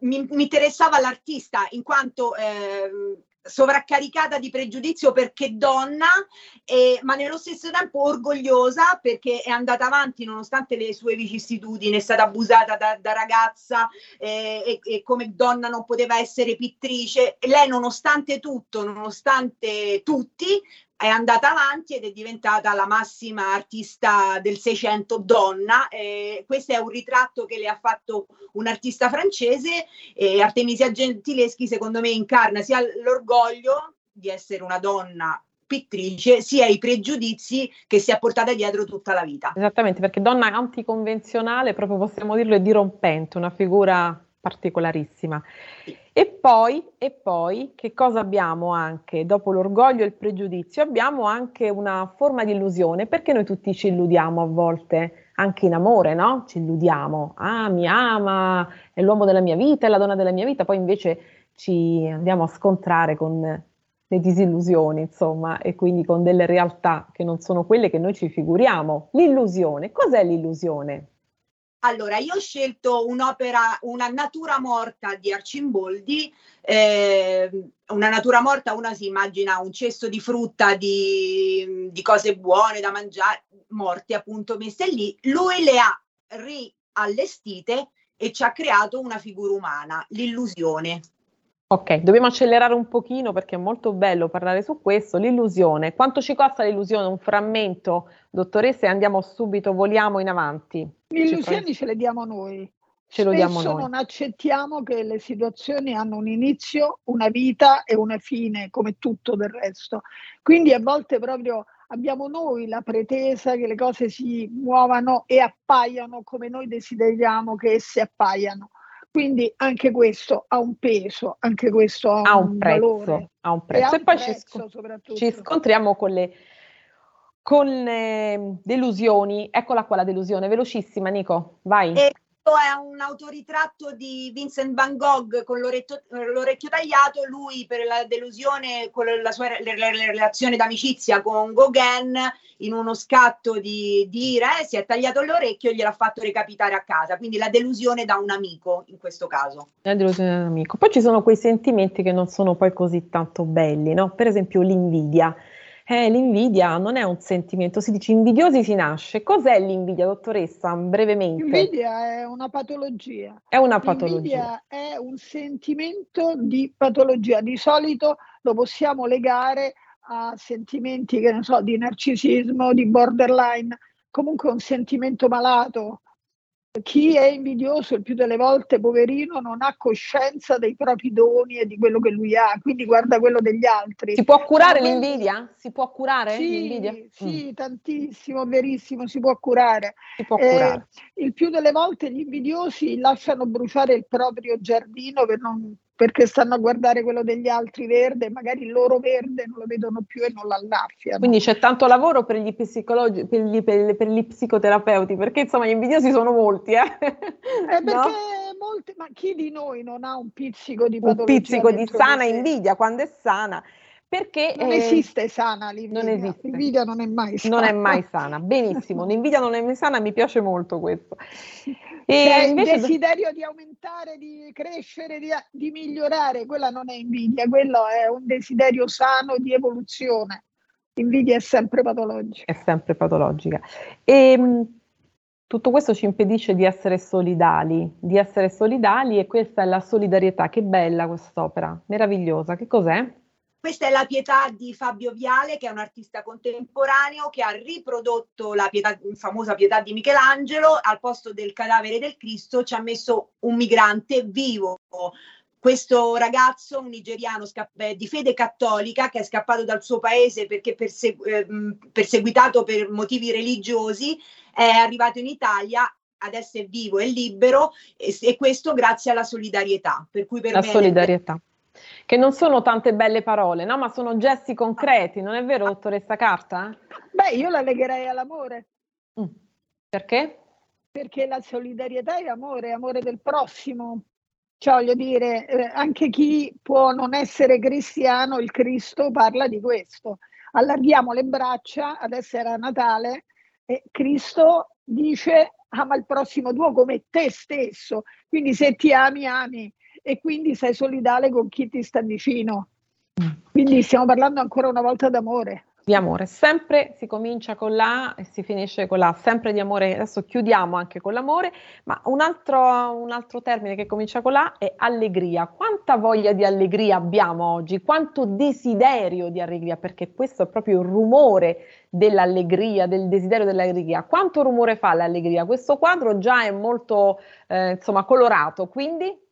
mi, mi interessava l'artista in quanto ehm, sovraccaricata di pregiudizio perché donna, eh, ma nello stesso tempo orgogliosa perché è andata avanti nonostante le sue vicissitudini, è stata abusata da, da ragazza eh, e, e come donna non poteva essere pittrice. Lei nonostante tutto, nonostante tutti, è andata avanti ed è diventata la massima artista del Seicento donna. Eh, questo è un ritratto che le ha fatto un artista francese e Artemisia Gentileschi secondo me incarna sia l'orgoglio di essere una donna pittrice sia i pregiudizi che si è portata dietro tutta la vita. Esattamente, perché donna anticonvenzionale, proprio possiamo dirlo, è dirompente, una figura particolarissima. E poi, e poi, che cosa abbiamo anche? Dopo l'orgoglio e il pregiudizio, abbiamo anche una forma di illusione, perché noi tutti ci illudiamo a volte, anche in amore, no? Ci illudiamo, ah, mi ama, è l'uomo della mia vita, è la donna della mia vita, poi invece ci andiamo a scontrare con le disillusioni, insomma, e quindi con delle realtà che non sono quelle che noi ci figuriamo. L'illusione, cos'è l'illusione? Allora, io ho scelto un'opera, una natura morta di Arcimboldi. eh, una natura morta, una si immagina un cesto di frutta, di, di cose buone da mangiare, morte appunto messe lì. Lui le ha riallestite e ci ha creato una figura umana, l'illusione. Ok, dobbiamo accelerare un pochino perché è molto bello parlare su questo. L'illusione, quanto ci costa l'illusione? Un frammento, dottoressa, e andiamo subito, voliamo in avanti. Le illusioni ce le diamo noi. Ce lo diamo noi. non accettiamo che le situazioni hanno un inizio, una vita e una fine, come tutto del resto. Quindi a volte proprio abbiamo noi la pretesa che le cose si muovano e appaiano come noi desideriamo che esse appaiano. Quindi anche questo ha un peso, anche questo ha, Ha un valore. prezzo, ha un E prezzo. E un poi ci, prezzo soprattutto. ci scontriamo con le con le delusioni. Eccola qua la delusione, velocissima Nico, vai. E questo è un autoritratto di Vincent Van Gogh con l'orecchio, tagliato, lui per la delusione, con la sua re- re- re- relazione d'amicizia con Gauguin, in uno scatto di, di ira, eh, si è tagliato l'orecchio e gliel'ha fatto recapitare a casa, quindi la delusione da un amico in questo caso. La delusione dell'amico. Poi ci sono quei sentimenti che non sono poi così tanto belli, no? Per esempio l'invidia. Eh, l'invidia non è un sentimento, si dice invidiosi si nasce. Cos'è l'invidia, dottoressa? Brevemente. L'invidia è una patologia. È una patologia. L'invidia è un sentimento di patologia. Di solito lo possiamo legare a sentimenti, che ne so, di narcisismo, di borderline, comunque un sentimento malato. Chi è invidioso il più delle volte, poverino, non ha coscienza dei propri doni e di quello che lui ha, quindi guarda quello degli altri. Si può curare quelli- l'invidia? Si può curare l'invidia? Sì, sì, Mm. tantissimo, verissimo, si può curare. Si può Eh, curare. il più delle volte gli invidiosi lasciano bruciare il proprio giardino per non- perché stanno a guardare quello degli altri verde, magari il loro verde non lo vedono più e non l'allaffiano. Quindi c'è tanto lavoro per gli, psicologi, per gli, per- per gli psicoterapeuti, perché insomma gli invidiosi sono molti, eh? Eh, perché No? molte, ma chi di noi non ha un pizzico di Un patologia pizzico di sana invidia quando è sana, perché Non eh, esiste sana l'invidia. non esiste. L'invidia non è mai sana. non è mai sana. Benissimo, l'invidia non è mai sana, mi piace molto questo. E C'è il invece desiderio di aumentare, di crescere, di, di migliorare, quella non è invidia, quello è un desiderio sano di evoluzione. L'invidia è sempre patologica. è sempre patologica. E mh, tutto questo ci impedisce di essere solidali, di essere solidali e questa è la solidarietà. Che bella quest'opera, meravigliosa. Che cos'è? Questa è la pietà di Fabio Viale, che è un artista contemporaneo che ha riprodotto la pietà, famosa pietà di Michelangelo, al posto del cadavere del Cristo ci ha messo un migrante vivo. Questo ragazzo, un nigeriano sca- eh, di fede cattolica, che è scappato dal suo paese perché persegu- ehm, perseguitato per motivi religiosi, è arrivato in Italia, adesso è vivo, è libero e, e questo grazie alla solidarietà. Per cui per La me solidarietà. Che non sono tante belle parole, no? Ma sono gesti concreti, non è vero, dottoressa Carta? Beh, io la legherei all'amore, Perché? perché la solidarietà è amore, è amore del prossimo. Cioè, voglio dire, eh, anche chi può non essere cristiano, il Cristo parla di questo. Allarghiamo le braccia, adesso era Natale, e Cristo dice ama il prossimo tuo come te stesso. Quindi se ti ami, ami e quindi sei solidale con chi ti sta vicino. Quindi stiamo parlando ancora una volta d'amore. Di amore, sempre si comincia con la e si finisce con la sempre di amore. Adesso chiudiamo anche con l'amore, ma un altro, un altro termine che comincia con la è allegria. Quanta voglia di allegria abbiamo oggi? Quanto desiderio di allegria? Perché questo è proprio il rumore dell'allegria, del desiderio dell'allegria. Quanto rumore fa l'allegria? Questo quadro già è molto, eh, insomma, colorato, quindi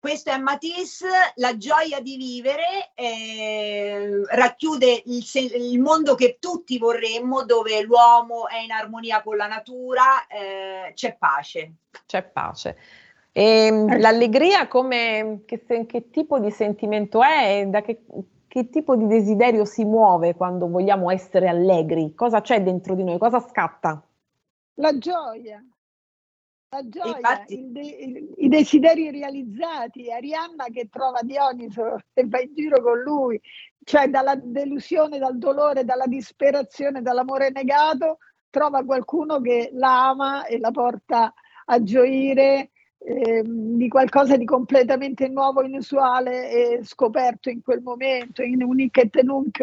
Questo è Matisse, la gioia di vivere, eh, racchiude il, il mondo che tutti vorremmo, dove l'uomo è in armonia con la natura, eh, c'è pace. c'è pace. E mh, l'allegria come, che, che tipo di sentimento è? e Da che, che tipo di desiderio si muove quando vogliamo essere allegri? Cosa c'è dentro di noi? Cosa scatta? La gioia, la gioia, Infatti- de- il- i desideri realizzati, Arianna che trova Dioniso e va in giro con lui, cioè dalla delusione, dal dolore, dalla disperazione, dall'amore negato, trova qualcuno che la ama e la porta a gioire ehm, di qualcosa di completamente nuovo, inusuale e scoperto in quel momento, in Unic et Nunc.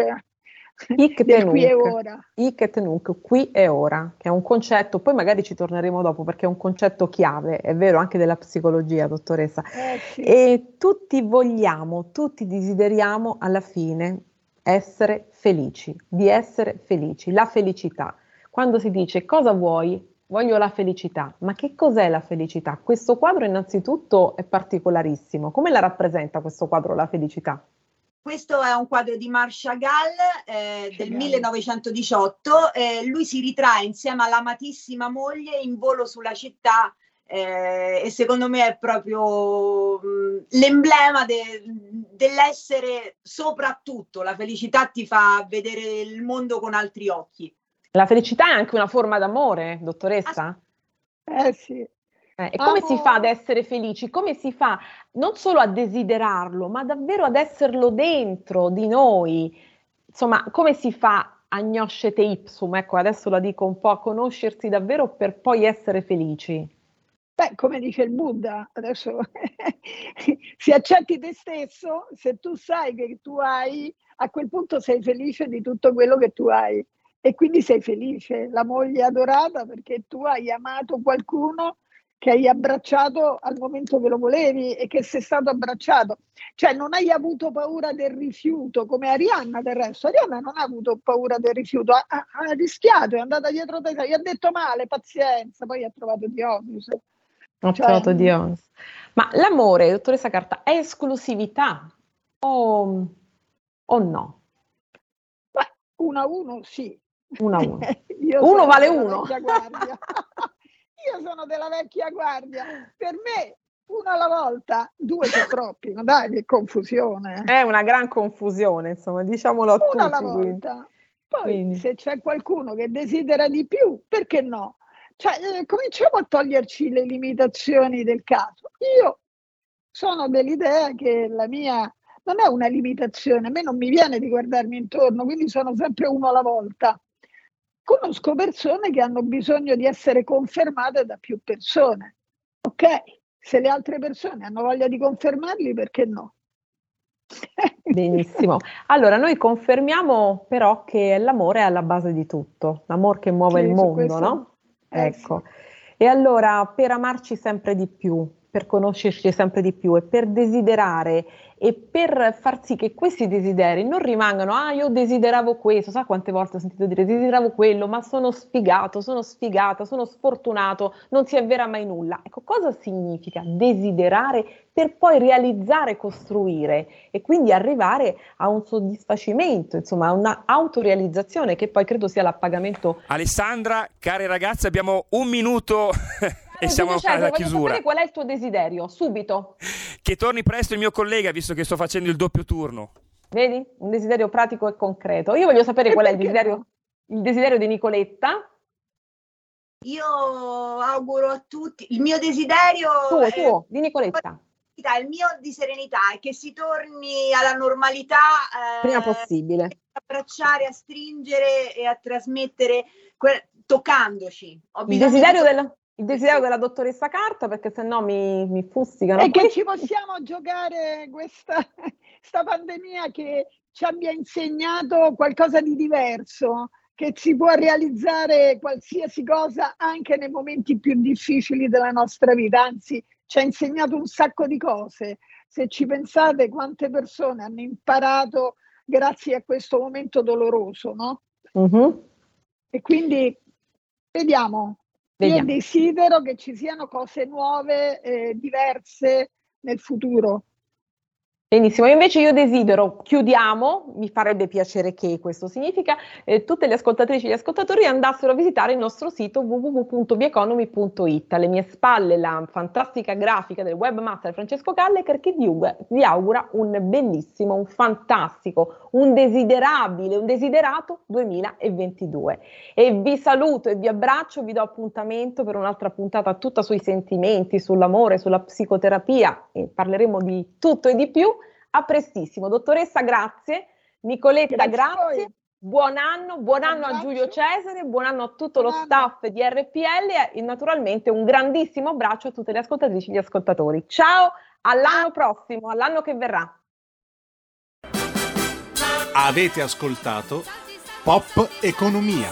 Hic qui e nunc. ora. Hic et nunc, qui e ora, che è un concetto, poi magari ci torneremo dopo perché è un concetto chiave, è vero, anche della psicologia, dottoressa. Eh, sì. E tutti vogliamo, tutti desideriamo alla fine essere felici, di essere felici, la felicità. Quando si dice cosa vuoi? Voglio la felicità, ma che cos'è la felicità? Questo quadro innanzitutto è particolarissimo. Come la rappresenta questo quadro la felicità? Questo è un quadro di Marc Chagall eh, del 1918. eh, lui si ritrae insieme all'amatissima moglie in volo sulla città eh, e secondo me è proprio mh, l'emblema de- dell'essere soprattutto. La felicità ti fa vedere il mondo con altri occhi. La felicità è anche una forma d'amore, dottoressa? Eh sì. Eh, e come Amo- si fa ad essere felici? Come si fa non solo a desiderarlo, ma davvero ad esserlo dentro di noi? Insomma, come si fa a gnoscete ipsum? Ecco, adesso la dico un po', a conoscersi davvero per poi essere felici. Beh, come dice il Buddha, adesso se accetti te stesso, se tu sai che tu hai, a quel punto sei felice di tutto quello che tu hai e quindi sei felice, la moglie adorata perché tu hai amato qualcuno che hai abbracciato al momento che lo volevi e che sei stato abbracciato. Cioè non hai avuto paura del rifiuto, come Arianna del resto. Arianna non ha avuto paura del rifiuto, ha, ha- ha rischiato, è andata dietro te, gli ha detto male, pazienza, poi ha trovato Dionisi. Ho Cioè, trovato Dionys. Ma l'amore, dottoressa Carta, è esclusività o, o no? Beh, uno a uno sì. Uno a uno. Uno vale uno. Io sono della vecchia guardia. Per me uno alla volta, due sono troppi, ma dai, che confusione. È una gran confusione, insomma, diciamolo a Uno alla volta. Poi Quindi. se c'è qualcuno che desidera di più, perché no? Cioè, eh, cominciamo a toglierci le limitazioni del caso. Io sono dell'idea che la mia non è una limitazione, a me non mi viene di guardarmi intorno, quindi sono sempre uno alla volta. Conosco persone che hanno bisogno di essere confermate da più persone. Ok, se le altre persone hanno voglia di confermarli, perché no? Benissimo. Allora, noi confermiamo però che l'amore è alla base di tutto, l'amore che muove Sì, il mondo, questo- no? eh, Ecco. E allora, per amarci sempre di più, per conoscerci sempre di più e per desiderare e per far sì che questi desideri non rimangano, ah, io desideravo questo, sa quante volte ho sentito dire desideravo quello, ma sono sfigato, sono sfigata, sono sfortunato, non si avvera mai nulla. Ecco, cosa significa desiderare per poi realizzare, costruire e quindi arrivare a un soddisfacimento, insomma, a una autorealizzazione che poi credo sia l'appagamento Alessandra, care ragazze, abbiamo un minuto e siamo Cesare, alla voglio chiusura. sapere qual è il tuo desiderio, subito. Che torni presto il mio collega, visto che sto facendo il doppio turno. Vedi? Un desiderio pratico e concreto. Io voglio sapere E qual è il perché desiderio, il desiderio di Nicoletta. Io auguro a tutti il mio desiderio Tuo, è- tuo, di Nicoletta. il mio di serenità è che si torni alla normalità eh, Prima possibile. abbracciare, a stringere e a trasmettere que- toccandoci. Ho Il desiderio, di- del- il desiderio della dottoressa Carta, perché sennò mi, mi fustigano. E che ci possiamo giocare questa, sta pandemia che ci abbia insegnato qualcosa di diverso, che si può realizzare qualsiasi cosa anche nei momenti più difficili della nostra vita, anzi ci ha insegnato un sacco di cose. Se ci pensate quante persone hanno imparato grazie a questo momento doloroso, no? Mhm. E quindi vediamo. Vediamo. Io desidero che ci siano cose nuove, eh, diverse nel futuro. Benissimo, invece io desidero, chiudiamo, mi farebbe piacere che questo significa, eh, tutte le ascoltatrici e gli ascoltatori andassero a visitare il nostro sito www.bieconomy.it. Alle mie spalle la fantastica grafica del webmaster Francesco Callecker che vi, augura- un bellissimo, un fantastico, un desiderabile, un desiderato 2022. E vi saluto e vi abbraccio, vi do appuntamento per un'altra puntata tutta sui sentimenti, sull'amore, sulla psicoterapia e parleremo di tutto e di più. A prestissimo. Dottoressa, grazie. Nicoletta, Grazie grazie. Buon anno, buon anno a Giulio Cesare, buon anno a tutto lo Buon anno. staff di RPL e naturalmente un grandissimo abbraccio a tutte le ascoltatrici e gli ascoltatori. Ciao, all'anno prossimo, all'anno che verrà. Avete ascoltato Pop Economia.